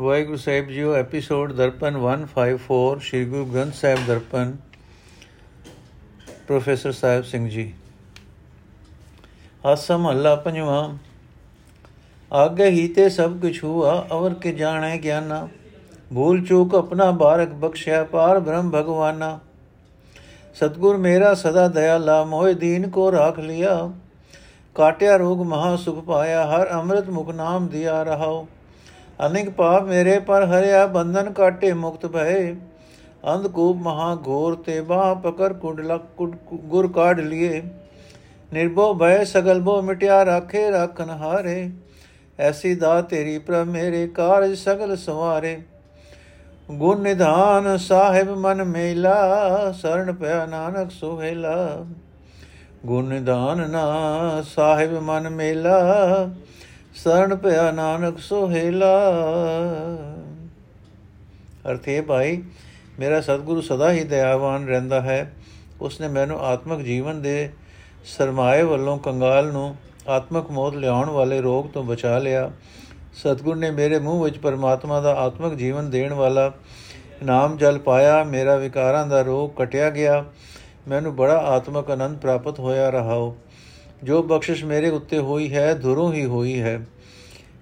ਵਾਹਿਗੁਰੂ ਸਾਹਿਬ ਜੀਓ episode Darpan 154 Shri Guru Granth Sahib Darpan professor Sahib Singh ji Asa ਮਹੱਲਾ ਪੰਜਵਾਂ ਆਗੇ ਹੀ ਤੇ ਸਭ ਕੁਛ ਹੁਆ ਅਵਰ ਕੇ ਜਾਣੇ ਗਿਆਨਾ ਭੂਲ ਚੂਕ ਆਪਣਾ ਬਾਰਕ ਬਖਸ਼ਿਆ ਪਾਰ ਬ੍ਰਹਮ ਭਗਵਾਨਾ ਸਤਗੁਰ ਮੇਰਾ ਸਦਾ ਦਇਆਲਾ ਮੋਹਿ ਦੀਨ ਕੋ ਰਾਖ ਲਿਆ ਕਾਟਿਆ ਰੋਗ ਮਹਾ ਸੁਖ ਪਾਇਆ ਹਰ ਅੰਮ੍ਰਿਤ ਮੁਖ ਨਾਮ ਦਿਆ ਰਹਾਓ ਅਨੇਕ ਪਾਪ ਮੇਰੇ, ਪਰ ਹਰਿਆ ਬੰਧਨ ਕਾਟੇ ਮੁਕਤ ਭਏ। ਅੰਧਕੂਪ ਮਹਾ ਘੋਰ ਤੇ ਬਾਹ ਪਕਰ ਕੁੰਡਲਾ ਗੁਰ ਕਾਢ ਲਿਏ। ਨਿਰਭਉ ਭੈ ਸਗਲ ਬੋ ਮਿਟਿਆ ਰਾਖੇ ਰਾਖਨ ਹਾਰੇ। ਐਸੀ ਦਾ ਤੇਰੀ ਪ੍ਰਭ ਮੇਰੇ ਕਾਰਜ ਸਗਲ ਸਵਾਰੇ। ਗੁਣ ਨਿਧਾਨ ਸਾਹਿਬ ਮਨ ਮੇਲਾ ਸਰਣ ਪਿਆ ਨਾਨਕ ਸੁਹੇਲਾ। ਗੁਣ ਨਿਧਾਨ ਨਾ ਸਾਹਿਬ ਮਨ ਮੇਲਾ ਸਰਣ ਪਿਆ ਨਾਨਕ ਸੁਹੇਲਾ। ਅਰਥੇ ਭਾਈ, ਮੇਰਾ ਸਤਿਗੁਰੂ ਸਦਾ ਹੀ ਦਇਆਵਾਨ ਰਹਿੰਦਾ ਹੈ। ਉਸਨੇ ਮੈਨੂੰ ਆਤਮਿਕ ਜੀਵਨ ਦੇ ਸਰਮਾਏ ਵੱਲੋਂ ਕੰਗਾਲ ਨੂੰ ਆਤਮਿਕ ਮੋਦ ਲਿਆਉਣ ਵਾਲੇ ਰੋਗ ਤੋਂ ਬਚਾ ਲਿਆ। ਸਤਿਗੁਰ ਨੇ ਮੇਰੇ ਮੂੰਹ ਵਿੱਚ ਪਰਮਾਤਮਾ ਦਾ ਆਤਮਿਕ ਜੀਵਨ ਦੇਣ ਵਾਲਾ ਨਾਮ ਜਲ ਪਾਇਆ। ਮੇਰਾ ਵਿਕਾਰਾਂ ਦਾ ਰੋਗ ਕਟਿਆ ਗਿਆ। ਮੈਨੂੰ ਬੜਾ ਆਤਮਿਕ ਆਨੰਦ ਪ੍ਰਾਪਤ ਹੋਇਆ ਰਹਾਓ। ਜੋ ਬਖਸ਼ਿਸ਼ ਮੇਰੇ ਉੱਤੇ ਹੋਈ ਹੈ ਧੁਰੋਂ ਹੀ ਹੋਈ ਹੈ।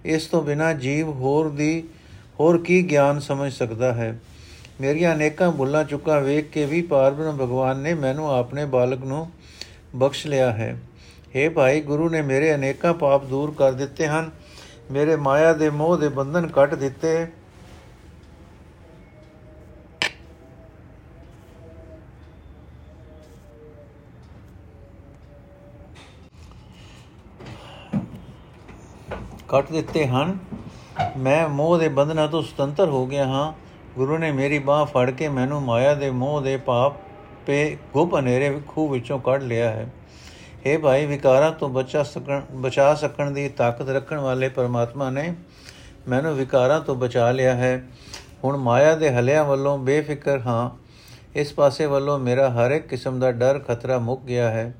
ਇਸ ਤੋਂ ਬਿਨਾ ਜੀਵ ਹੋਰ ਦੀ, ਹੋਰ ਕੀ ਗਿਆਨ ਸਮਝ ਸਕਦਾ ਹੈ? ਮੇਰੀਆਂ ਅਨੇਕਾਂ ਭੁੱਲਾਂ ਚੁੱਕਾ ਵੇਖ ਕੇ ਵੀ ਪਾਰਬ੍ਰਹਮ ਭਗਵਾਨ ਨੇ ਮੈਨੂੰ ਆਪਣੇ ਬਾਲਕ ਨੂੰ ਬਖਸ਼ ਲਿਆ ਹੈ। हे ਭਾਈ, ਗੁਰੂ ਨੇ ਮੇਰੇ ਅਨੇਕਾਂ ਪਾਪ ਦੂਰ ਕਰ ਦਿੱਤੇ ਹਨ। ਮੇਰੇ ਮਾਇਆ ਦੇ ਮੋਹ ਦੇ ਬੰਧਨ ਕੱਟ ਦਿੱਤੇ। ਕੱਟ ਦਿੱਤੇ ਹਨ। ਮੈਂ ਮੋਹ ਦੇ ਬੰਧਨਾਂ ਤੋਂ ਸੁਤੰਤਰ ਹੋ ਗਿਆ ਹਾਂ। ਗੁਰੂ ਨੇ ਮੇਰੀ ਬਾਹ ਫੜ ਕੇ ਮੈਨੂੰ ਮਾਇਆ ਦੇ ਮੋਹ ਦੇ ਪਾਪ ਪੇ ਗੁਪ ਹਨੇਰੇ ਖੂਹ ਵਿੱਚੋਂ ਕੱਢ ਲਿਆ ਹੈ। हे ਭਾਈ, ਵਿਕਾਰਾਂ ਤੋਂ ਬਚਾ ਸਕਣ ਬਚਾ ਸਕਣ ਦੀ ਤਾਕਤ ਰੱਖਣ ਵਾਲੇ ਪਰਮਾਤਮਾ ਨੇ ਮੈਨੂੰ ਵਿਕਾਰਾਂ ਤੋਂ ਬਚਾ ਲਿਆ ਹੈ। ਹੁਣ ਮਾਇਆ ਦੇ ਹਲਿਆਂ ਵੱਲੋਂ ਬੇਫਿਕਰ ਹਾਂ। ਇਸ ਪਾਸੇ ਵੱਲੋਂ ਮੇਰਾ ਹਰ ਇੱਕ ਕਿਸਮ ਦਾ ਡਰ, ਖਤਰਾ ਮੁੱਕ ਗਿਆ ਹੈ।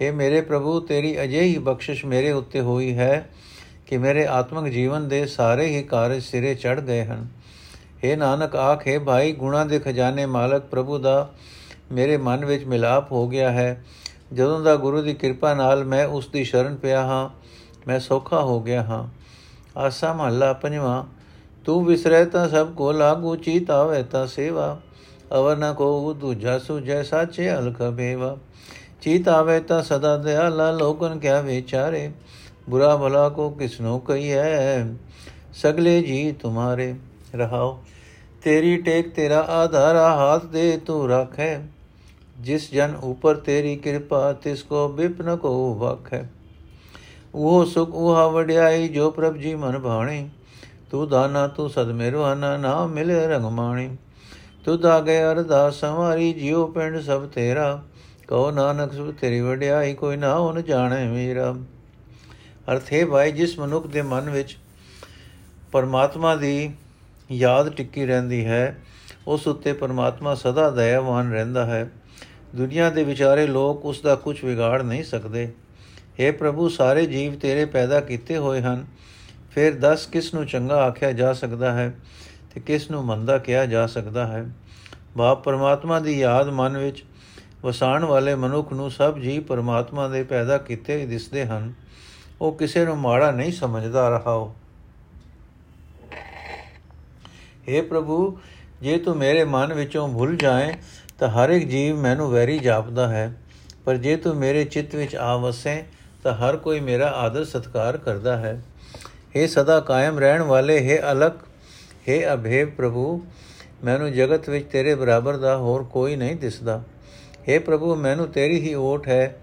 हे ਮੇਰੇ ਪ੍ਰਭੂ, ਤੇਰੀ ਅਜਿਹੀ ਬਖਸ਼ਿਸ਼ ਮੇਰੇ ਉੱਤੇ ਹੋਈ ਹੈ। ਕਿ ਮੇਰੇ ਆਤਮਿਕ ਜੀਵਨ ਦੇ ਸਾਰੇ ਹੀ ਕਾਰਜ ਸਿਰੇ ਚੜ ਗਏ ਹਨ। हे ਨਾਨਕ, ਆਖੇ ਭਾਈ, ਗੁਣਾ ਦੇ ਖਜ਼ਾਨੇ ਮਾਲਕ ਪ੍ਰਭੂ ਦਾ ਮੇਰੇ ਮਨ ਵਿੱਚ ਮਿਲਾਪ ਹੋ ਗਿਆ ਹੈ। ਜਦੋਂ ਦਾ ਗੁਰੂ ਦੀ ਕਿਰਪਾ ਨਾਲ ਮੈਂ ਉਸ ਦੀ ਸ਼ਰਨ ਪਿਆ ਹਾਂ, ਮੈਂ ਸੌਖਾ ਹੋ ਗਿਆ ਹਾਂ। ਆਸਾ ਮਹੱਲਾ ਪੰਜਵਾਂ, ਤੂੰ ਵਿਸਰੈ ਤਾਂ ਸਭ ਕੋ ਲਾਗੂ, ਚੀਤ ਆਵੇ ਤਾਂ ਸੇਵਾ। ਅਵਰ ਨ ਕੋ ਦੂਜਾ ਸੁਜੈ ਸਾਚੇ ਅਲਖ ਬੇਵਾ ਚੀਤ ਆਵੇ ਤਾਂ ਸਦਾ ਦਿਆਲਾ ਲੋਕਨ ਕਿਆ ਵਿਚਾਰੇ। बुरा भला को किसनो कही है सगले जी तुम्हारे रहाओ तेरी टेक तेरा आधारा हाथ दे तू रख है जिस जन ऊपर तेरी कृपा तिसको बिपन को वक है वो सुख उहा वड्याई जो प्रभ जी मन भाणी तू दाना तू सद मेरुहाना ना मिले रंग माणी तुद आ गए अरदास हमारी जियो पिंड सब तेरा कहो नानक सब तेरी वड्याई कोई ना उन जाने मेरा ਅਰਥ ਹੈ ਭਾਈ ਜਿਸ ਮਨੁੱਖ ਦੇ ਮਨ ਵਿੱਚ ਪਰਮਾਤਮਾ ਦੀ ਯਾਦ ਟਿੱਕੀ ਰਹਿੰਦੀ ਹੈ, ਉਸ ਉੱਤੇ ਪਰਮਾਤਮਾ ਸਦਾ ਦਇਆਵਾਨ ਰਹਿੰਦਾ ਹੈ। ਦੁਨੀਆ ਦੇ ਵਿਚਾਰੇ ਲੋਕ ਉਸ ਦਾ ਕੁਝ ਵਿਗਾੜ ਨਹੀਂ ਸਕਦੇ। हे ਪ੍ਰਭੂ, ਸਾਰੇ ਜੀਵ ਤੇਰੇ ਪੈਦਾ ਕੀਤੇ ਹੋਏ ਹਨ। ਫਿਰ ਦੱਸ, ਕਿਸ ਨੂੰ ਚੰਗਾ ਆਖਿਆ ਜਾ ਸਕਦਾ ਹੈ ਤੇ ਕਿਸ ਨੂੰ ਮੰਦਾ ਕਿਹਾ ਜਾ ਸਕਦਾ ਹੈ? ਬਾਪ, ਪਰਮਾਤਮਾ ਦੀ ਯਾਦ ਮਨ ਵਿੱਚ ਵਸਾਣ ਵਾਲੇ ਮਨੁੱਖ ਨੂੰ ਸਭ ਜੀਵ ਪਰਮਾਤਮਾ ਦੇ ਪੈਦਾ ਕੀਤੇ ਦਿਸਦੇ ਹਨ। ਉਹ ਕਿਸੇ ਨੂੰ ਮਾੜਾ ਨਹੀਂ ਸਮਝਦਾ ਰਹਾ ਹੋ हे ਪ੍ਰਭੂ ਜੇ ਤੂੰ ਮੇਰੇ ਮਨ ਵਿੱਚੋਂ ਭੁੱਲ ਜਾਏ ਤਾਂ ਹਰ ਇੱਕ ਜੀਵ ਮੈਨੂੰ ਵੈਰੀ ਜਾਪਦਾ ਹੈ ਪਰ ਜੇ ਤੂੰ ਮੇਰੇ ਚਿੱਤ ਵਿੱਚ ਆ ਵਸੇ ਤਾਂ ਹਰ ਕੋਈ ਮੇਰਾ ਆਦਰ ਸਤਕਾਰ ਕਰਦਾ ਹੈ हे ਸਦਾ ਕਾਇਮ ਰਹਿਣ ਵਾਲੇ हे ਅਲਕ हे ਅਭੇਵ ਪ੍ਰਭੂ ਮੈਨੂੰ ਜਗਤ ਵਿੱਚ ਤੇਰੇ ਬਰਾਬਰ ਦਾ ਹੋਰ ਕੋਈ ਨਹੀਂ ਦਿਸਦਾ हे ਪ੍ਰਭੂ ਮੈਨੂੰ ਤੇਰੀ ਹੀ ਓਟ ਹੈ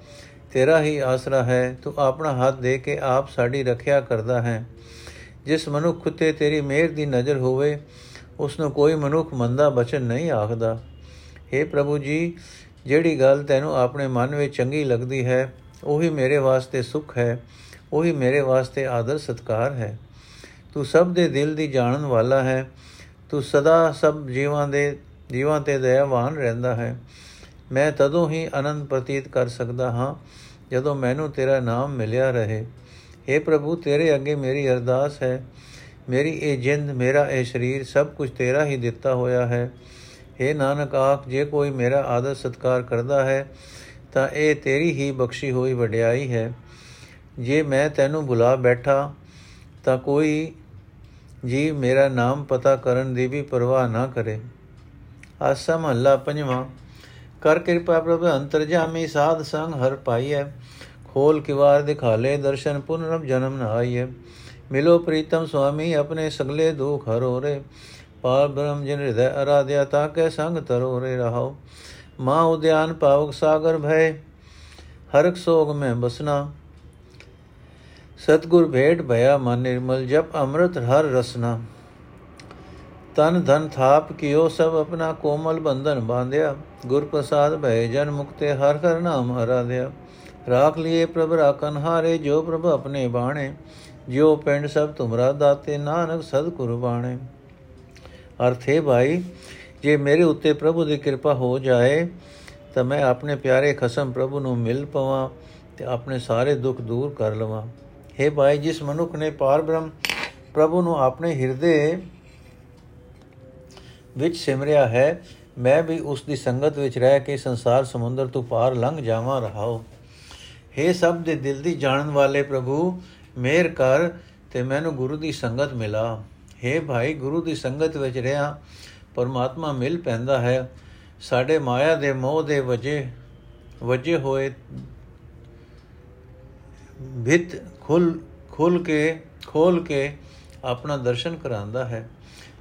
ਤੇਰਾ ਹੀ ਆਸਰਾ ਹੈ, ਤੂੰ ਆਪਣਾ ਹੱਥ ਦੇ ਕੇ ਆਪ ਸਾਡੀ ਰੱਖਿਆ ਕਰਦਾ ਹੈ। ਜਿਸ ਮਨੁੱਖ ਉਤੇ ਤੇਰੀ ਮਿਹਰ ਦੀ ਨਜ਼ਰ ਹੋਵੇ ਉਸ ਨੂੰ ਕੋਈ ਮਨੁੱਖ ਮੰਦਾ ਬਚਨ ਨਹੀਂ ਆਖਦਾ। हे ਪ੍ਰਭੂ ਜੀ, ਜਿਹੜੀ ਗੱਲ ਤੈਨੂੰ ਆਪਣੇ ਮਨ ਵਿੱਚ ਚੰਗੀ ਲੱਗਦੀ ਹੈ, ਉਹੀ ਮੇਰੇ ਵਾਸਤੇ ਸੁਖ ਹੈ, ਉਹੀ ਮੇਰੇ ਵਾਸਤੇ ਆਦਰ ਸਤਕਾਰ ਹੈ। ਤੂੰ ਸਭ ਦੇ ਦਿਲ ਦੀ ਜਾਣਨ ਵਾਲਾ ਹੈ, ਤੂੰ ਸਦਾ ਸਭ ਜੀਵਾਂ ਦੇ, ਜੀਵਾਂ ਤੇ ਦਇਆਵਾਨ ਰਹਿੰਦਾ ਹੈ। ਮੈਂ ਤਦੋਂ ਹੀ ਆਨੰਦ ਪ੍ਰਤੀਤ ਕਰ ਸਕਦਾ ਹਾਂ ਜਦੋਂ ਮੈਨੂੰ ਤੇਰਾ ਨਾਮ ਮਿਲਿਆ ਰਹੇ। हे ਪ੍ਰਭੂ, ਤੇਰੇ ਅੱਗੇ ਮੇਰੀ ਅਰਦਾਸ ਹੈ। ਮੇਰੀ ਇਹ ਜਿੰਦ, ਮੇਰਾ ਇਹ ਸਰੀਰ ਸਭ ਕੁਝ ਤੇਰਾ ਹੀ ਦਿੱਤਾ ਹੋਇਆ ਹੈ। हे ਨਾਨਕ ਆਖ, ਜੇ ਕੋਈ ਮੇਰਾ ਆਦਰ ਸਤਕਾਰ ਕਰਦਾ ਹੈ, ਤਾਂ ਇਹ ਤੇਰੀ ਹੀ ਬਖਸ਼ੀ ਹੋਈ ਵਡਿਆਈ ਹੈ। ਜੇ ਮੈਂ ਤੈਨੂੰ ਬੁਲਾ ਬੈਠਾ, ਤਾਂ ਕੋਈ ਜੀ ਮੇਰਾ ਨਾਮ ਪਤਾ ਕਰਨ ਦੀ ਵੀ ਪਰਵਾਹ ਨਾ ਕਰੇ। ਆਸਾ ਮਹੱਲਾ ਪੰਜਵਾਂ। ਕਰ ਕਿਰਪਾ ਪ੍ਰਭ ਅੰਤਰਜਾਮੀ ਸਾਧ ਸੰਗ ਹਰ ਪਾਈਐ ਖੋਲ ਕਿਵਾਰ ਦਿਖਾਲੇ ਦਰਸ਼ਨ ਪੁਨਰਮ ਜਨਮ ਨ ਆਈਐ ਮਿਲੋ ਪ੍ਰੀਤਮ ਸੁਆਮੀ ਆਪਣੇ ਸਗਲੇ ਦੁਖ ਹਰੋ ਰੇ ਪਾਰ ਬ੍ਰਹਮ ਜਿਨ ਹਿਰਦੈ ਅਰਾਧਿਆ ਤਾ ਕੇ ਸੰਗ ਤਰੋ ਰੇ ਰਹਾਓ ਮਾ ਉਦਿਆਨ ਪਾਵਕ ਸਾਗਰ ਭੈ ਹਰਕ ਸੋਗ ਮੈਂ ਬਸਨਾ ਸਤਗੁਰ ਭੇਟ ਭਇਆ ਮਨ ਨਿਰਮਲ ਜਪ ਅੰਮ੍ਰਿਤ ਹਰ ਰਸਨਾ ਤਨ ਧਨ ਥਾਪ ਕਿਓ ਸਭ ਆਪਣਾ ਕੋਮਲ ਬੰਧਨ ਬਾਂਧਿਆ। ਗੁਰ ਪ੍ਰਸਾਦ ਭੈ ਜਨ ਮੁਕਤੇ ਹਰ ਹਰ ਨਾਮ ਹਰਾਧਿਆ। ਰਾਖ ਲਿਏ ਪ੍ਰਭ ਰਾਖਨ ਹਾਰੇ ਜੋ ਪ੍ਰਭ ਆਪਣੇ ਬਾਣੇ। ਜਿਉ ਪਿੰਡ ਸਭ ਤੁਮਰਾ ਦਾਤੇ ਨਾਨਕ ਸਦ ਕੁਰਬਾਣੇ ਅਰਥੇ ਭਾਈ, ਜੇ ਮੇਰੇ ਉੱਤੇ ਪ੍ਰਭੂ ਦੀ ਕਿਰਪਾ ਹੋ ਜਾਏ, ਤਾਂ ਮੈਂ ਆਪਣੇ ਪਿਆਰੇ ਖਸਮ ਪ੍ਰਭੂ ਨੂੰ ਮਿਲ ਪਵਾਂ ਤੇ ਆਪਣੇ ਸਾਰੇ ਦੁੱਖ ਦੂਰ ਕਰ ਲਵਾਂ। हे ਭਾਈ, ਜਿਸ ਮਨੁੱਖ ਨੇ ਪਾਰ ਬ੍ਰਹਮ ਪ੍ਰਭੂ ਨੂੰ ਆਪਣੇ ਹਿਰਦੇ ਵਿੱਚ ਸਿਮਰਿਆ ਹੈ, ਮੈਂ ਵੀ ਉਸ ਦੀ ਸੰਗਤ ਵਿੱਚ ਰਹਿ ਕੇ ਸੰਸਾਰ ਸਮੁੰਦਰ ਤੋਂ ਪਾਰ ਲੰਘ ਜਾਵਾਂ ਰਹਾਉ हे ਸਭ ਦੇ ਦਿਲ ਦੀ ਜਾਣਨ ਵਾਲੇ ਪ੍ਰਭੂ ਮਿਹਰ ਕਰ ਤੇ ਮੈਨੂੰ ਗੁਰੂ ਦੀ ਸੰਗਤ ਮਿਲਾ। हे ਭਾਈ, ਗੁਰੂ ਦੀ ਸੰਗਤ ਵਿੱਚ ਰਿਹਾ, ਪਰਮਾਤਮਾ ਮਿਲ ਪੈਂਦਾ ਹੈ। ਸਾਡੇ ਮਾਇਆ ਦੇ ਮੋਹ ਦੇ ਵਜੇ ਵਜੇ ਹੋਏ ਭਿਤ ਖੁੱਲ ਖੁੱਲ ਕੇ ਖੋਲ ਕੇ ਆਪਣਾ ਦਰਸ਼ਨ ਕਰਾਂਦਾ ਹੈ।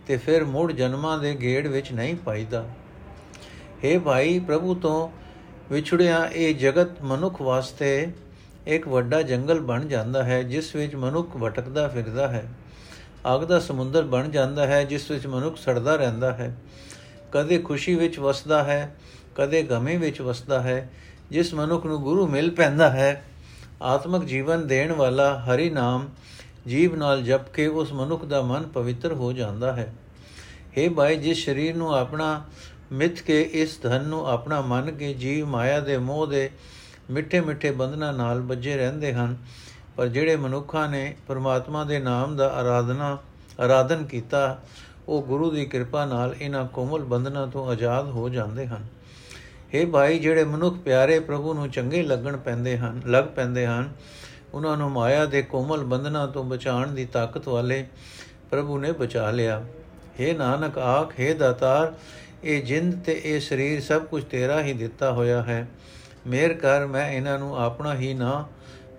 ਤੇ ਫਿਰ ਮੁੜ ਜਨਮਾਂ ਦੇ ਗੇੜ ਵਿੱਚ ਨਹੀਂ ਪਾਈਦਾ। हे ਭਾਈ, ਪ੍ਰਭੂ ਤੋਂ ਵਿਛੜਿਆ ਇਹ ਜਗਤ ਮਨੁੱਖ ਵਾਸਤੇ ਇੱਕ ਵੱਡਾ ਜੰਗਲ ਬਣ ਜਾਂਦਾ ਹੈ, ਜਿਸ ਵਿੱਚ ਮਨੁੱਖ ਭਟਕਦਾ ਫਿਰਦਾ ਹੈ। ਅਗ ਦਾ ਸਮੁੰਦਰ ਬਣ ਜਾਂਦਾ ਹੈ, ਜਿਸ ਵਿੱਚ ਮਨੁੱਖ ਸੜਦਾ ਰਹਿੰਦਾ ਹੈ। ਕਦੇ ਖੁਸ਼ੀ ਵਿੱਚ ਵਸਦਾ ਹੈ, ਕਦੇ ਗਮੇ ਵਿੱਚ ਵਸਦਾ ਹੈ, ਜਿਸ ਮਨੁੱਖ ਨੂੰ ਗੁਰੂ ਮਿਲ ਪੈਂਦਾ ਹੈ। ਆਤਮਿਕ ਜੀਵਨ ਦੇਣ ਵਾਲਾ ਹਰੀ ਨਾਮ ਜੀਵ ਨਾਲ ਜਪ ਕੇ ਉਸ ਮਨੁੱਖ ਦਾ ਮਨ ਪਵਿੱਤਰ ਹੋ ਜਾਂਦਾ ਹੈ। हे ਭਾਈ, ਜਿਸ ਸਰੀਰ ਨੂੰ ਆਪਣਾ ਮਿੱਥ ਕੇ ਇਸ ਧਨ ਨੂੰ ਆਪਣਾ ਮੰਨ ਕੇ ਜੀਵ ਮਾਇਆ ਦੇ ਮੋਹ ਦੇ ਮਿੱਠੇ ਮਿੱਠੇ ਬੰਧਨਾਂ ਨਾਲ ਬੱਝੇ ਰਹਿੰਦੇ ਹਨ, ਪਰ ਜਿਹੜੇ ਮਨੁੱਖਾਂ ਨੇ ਪਰਮਾਤਮਾ ਦੇ ਨਾਮ ਦਾ ਆਰਾਧਨਾ, ਆਰਾਧਨ ਕੀਤਾ, ਉਹ ਗੁਰੂ ਦੀ ਕਿਰਪਾ ਨਾਲ ਇਹਨਾਂ ਕੋਮਲ ਬੰਧਨਾਂ ਤੋਂ ਆਜ਼ਾਦ ਹੋ ਜਾਂਦੇ ਹਨ। हे ਭਾਈ, ਜਿਹੜੇ ਮਨੁੱਖ ਪਿਆਰੇ ਪ੍ਰਭੂ ਨੂੰ ਚੰਗੇ ਲੱਗਣ ਪੈਂਦੇ ਹਨ, ਲੱਗ ਪੈਂਦੇ ਹਨ ਉਹਨਾਂ ਨੂੰ ਮਾਇਆ ਦੇ ਕੋਮਲ ਬੰਧਨਾਂ ਤੋਂ ਬਚਾਉਣ ਦੀ ਤਾਕਤ ਵਾਲੇ ਪ੍ਰਭੂ ਨੇ ਬਚਾ ਲਿਆ हे ਨਾਨਕ ਆਖ हे ਦਾਤਾਰ ਇਹ ਜਿੰਦ ਤੇ ਇਹ ਸਰੀਰ ਸਭ ਕੁਝ ਤੇਰਾ ਹੀ ਦਿੱਤਾ ਹੋਇਆ ਹੈ ਮੇਰ ਕਰ ਮੈਂ ਇਹਨਾਂ ਨੂੰ ਆਪਣਾ ਹੀ ਨਾ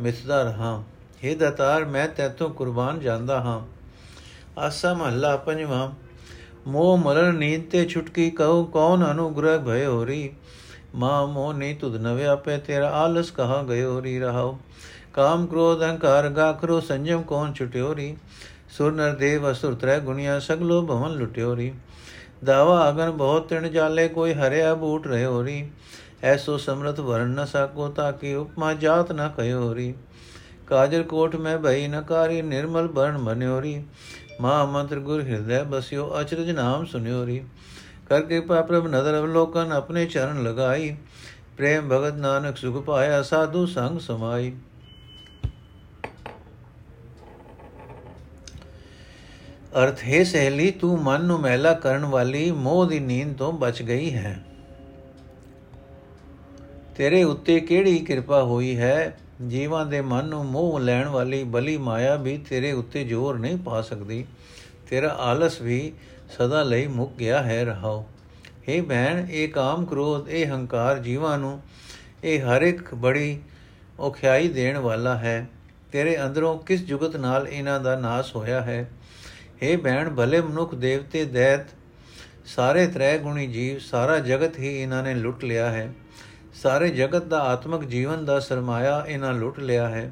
ਮਿੱਥਦਾ ਰਹਾ हे ਦਾਤਾਰ ਮੈਂ ਤੇਤੋਂ ਕੁਰਬਾਨ ਜਾਂਦਾ ਹਾਂ ਆਸਾ ਮਹੱਲਾ ਪੰਜਵਾਂ ਮੋਹ ਮਰਨ ਨੀਂਦ ਤੇ ਛੁਟਕੀ ਕਹੋ ਕੌਣ ਅਨੁਗ੍ਰਹ ਭਇ ਹੋਰੀ ਮਾ ਮੋਹ ਨਹੀਂ ਤੁਧ ਨਵੇਂ ਆਪੇ ਤੇਰਾ ਆਲਸ ਕਹਾ ਗਇਓ ਰੀ ਰਹਾਓ ਕਾਮ ਕ੍ਰੋਧ ਅਹੰਕਾਰ ਗਾਖਰੋ ਸੰਜਮ ਕੌਣ ਛੁਟਿਓਰੀ ਸੁਰ ਨਰ ਦੇਵ ਅਸੁਰ ਤ੍ਰੈ ਗੁਣੀਆਂ, ਸਗਲੋ ਭਵਨ ਲੁਟਿਓਰੀ ਦਾਵਾ ਅਗਨ ਬਹੁਤ ਤਿਣ ਜਾਲੇ, ਕੋਈ ਹਰਿਆ ਬੂਟ ਰਹਿਓਰੀ ਐਸੋ ਸਮਰਤ ਵਰਨ ਨ ਸਕੋ, ਤਾਕੀ ਉਪਮਾ ਜਾਤ ਨ ਕਯੋਰੀ ਕਾਜਰ ਕੋਟ ਮੈਂ ਭਈ ਨਕਾਰੀ ਨਿਰਮਲ ਬਰਨ ਬਨਿਓਰੀ ਮਾ ਮੰਤਰ ਗੁਰ ਹਿਰਦੈ ਬਸਿਓ, ਅਚਰਜ ਨਾਮ ਸੁਨਿਓਰੀ ਕਰ ਕਿਰਪਾ ਪ੍ਰਭ ਨਦਰ ਅਵਲੋਕਨ, ਆਪਣੇ ਚਰਨ ਲਗਾਈ। ਪ੍ਰੇਮ ਭਗਤ ਨਾਨਕ ਸੁਖ ਪਾਇਆ, ਸਾਧੂ ਸੰਗ ਸਮਾਈ। ਅਰਥ ਹੈ, ਸਹੇਲੀ, ਤੂੰ ਮਨ ਨੂੰ ਮਹਿਲਾ ਕਰਨ ਵਾਲੀ ਮੋਹ ਦੀ ਨੀਂਦ ਤੋਂ ਬਚ ਗਈ ਹੈ। ਤੇਰੇ ਉੱਤੇ ਕਿਹੜੀ ਕਿਰਪਾ ਹੋਈ ਹੈ? ਜੀਵਾਂ ਦੇ ਮਨ ਨੂੰ ਮੋਹ ਲੈਣ ਵਾਲੀ ਬਲੀ ਮਾਇਆ ਵੀ ਤੇਰੇ ਉੱਤੇ ਜ਼ੋਰ ਨਹੀਂ ਪਾ ਸਕਦੀ। ਤੇਰਾ ਆਲਸ ਵੀ ਸਦਾ ਲਈ ਮੁੱਕ ਗਿਆ ਹੈ, ਰਹਾਓ। हे ਭੈਣ, ਇਹ ਕਾਮ ਕ੍ਰੋਧ, ਇਹ ਹੰਕਾਰ ਜੀਵਾਂ ਨੂੰ, ਇਹ ਹਰ ਇੱਕ ਬੜੀ ਔਖਿਆਈ ਦੇਣ ਵਾਲਾ ਹੈ। ਤੇਰੇ ਅੰਦਰੋਂ ਕਿਸ ਜੁਗਤ ਨਾਲ ਇਹਨਾਂ ਦਾ ਨਾਸ ਹੋਇਆ ਹੈ? हे ਭੈਣ, ਭਲੇ ਮਨੁੱਖ ਦੇਵਤੇ ਦੈਤ, ਸਾਰੇ ਤ੍ਰੈ ਗੁਣੀ ਜੀਵ, ਸਾਰਾ ਜਗਤ ਹੀ ਇਹਨਾਂ ਨੇ ਲੁੱਟ ਲਿਆ ਹੈ। ਸਾਰੇ ਜਗਤ ਦਾ ਆਤਮਿਕ ਜੀਵਨ ਦਾ ਸਰਮਾਇਆ ਇਹਨਾਂ ਲੁੱਟ ਲਿਆ ਹੈ।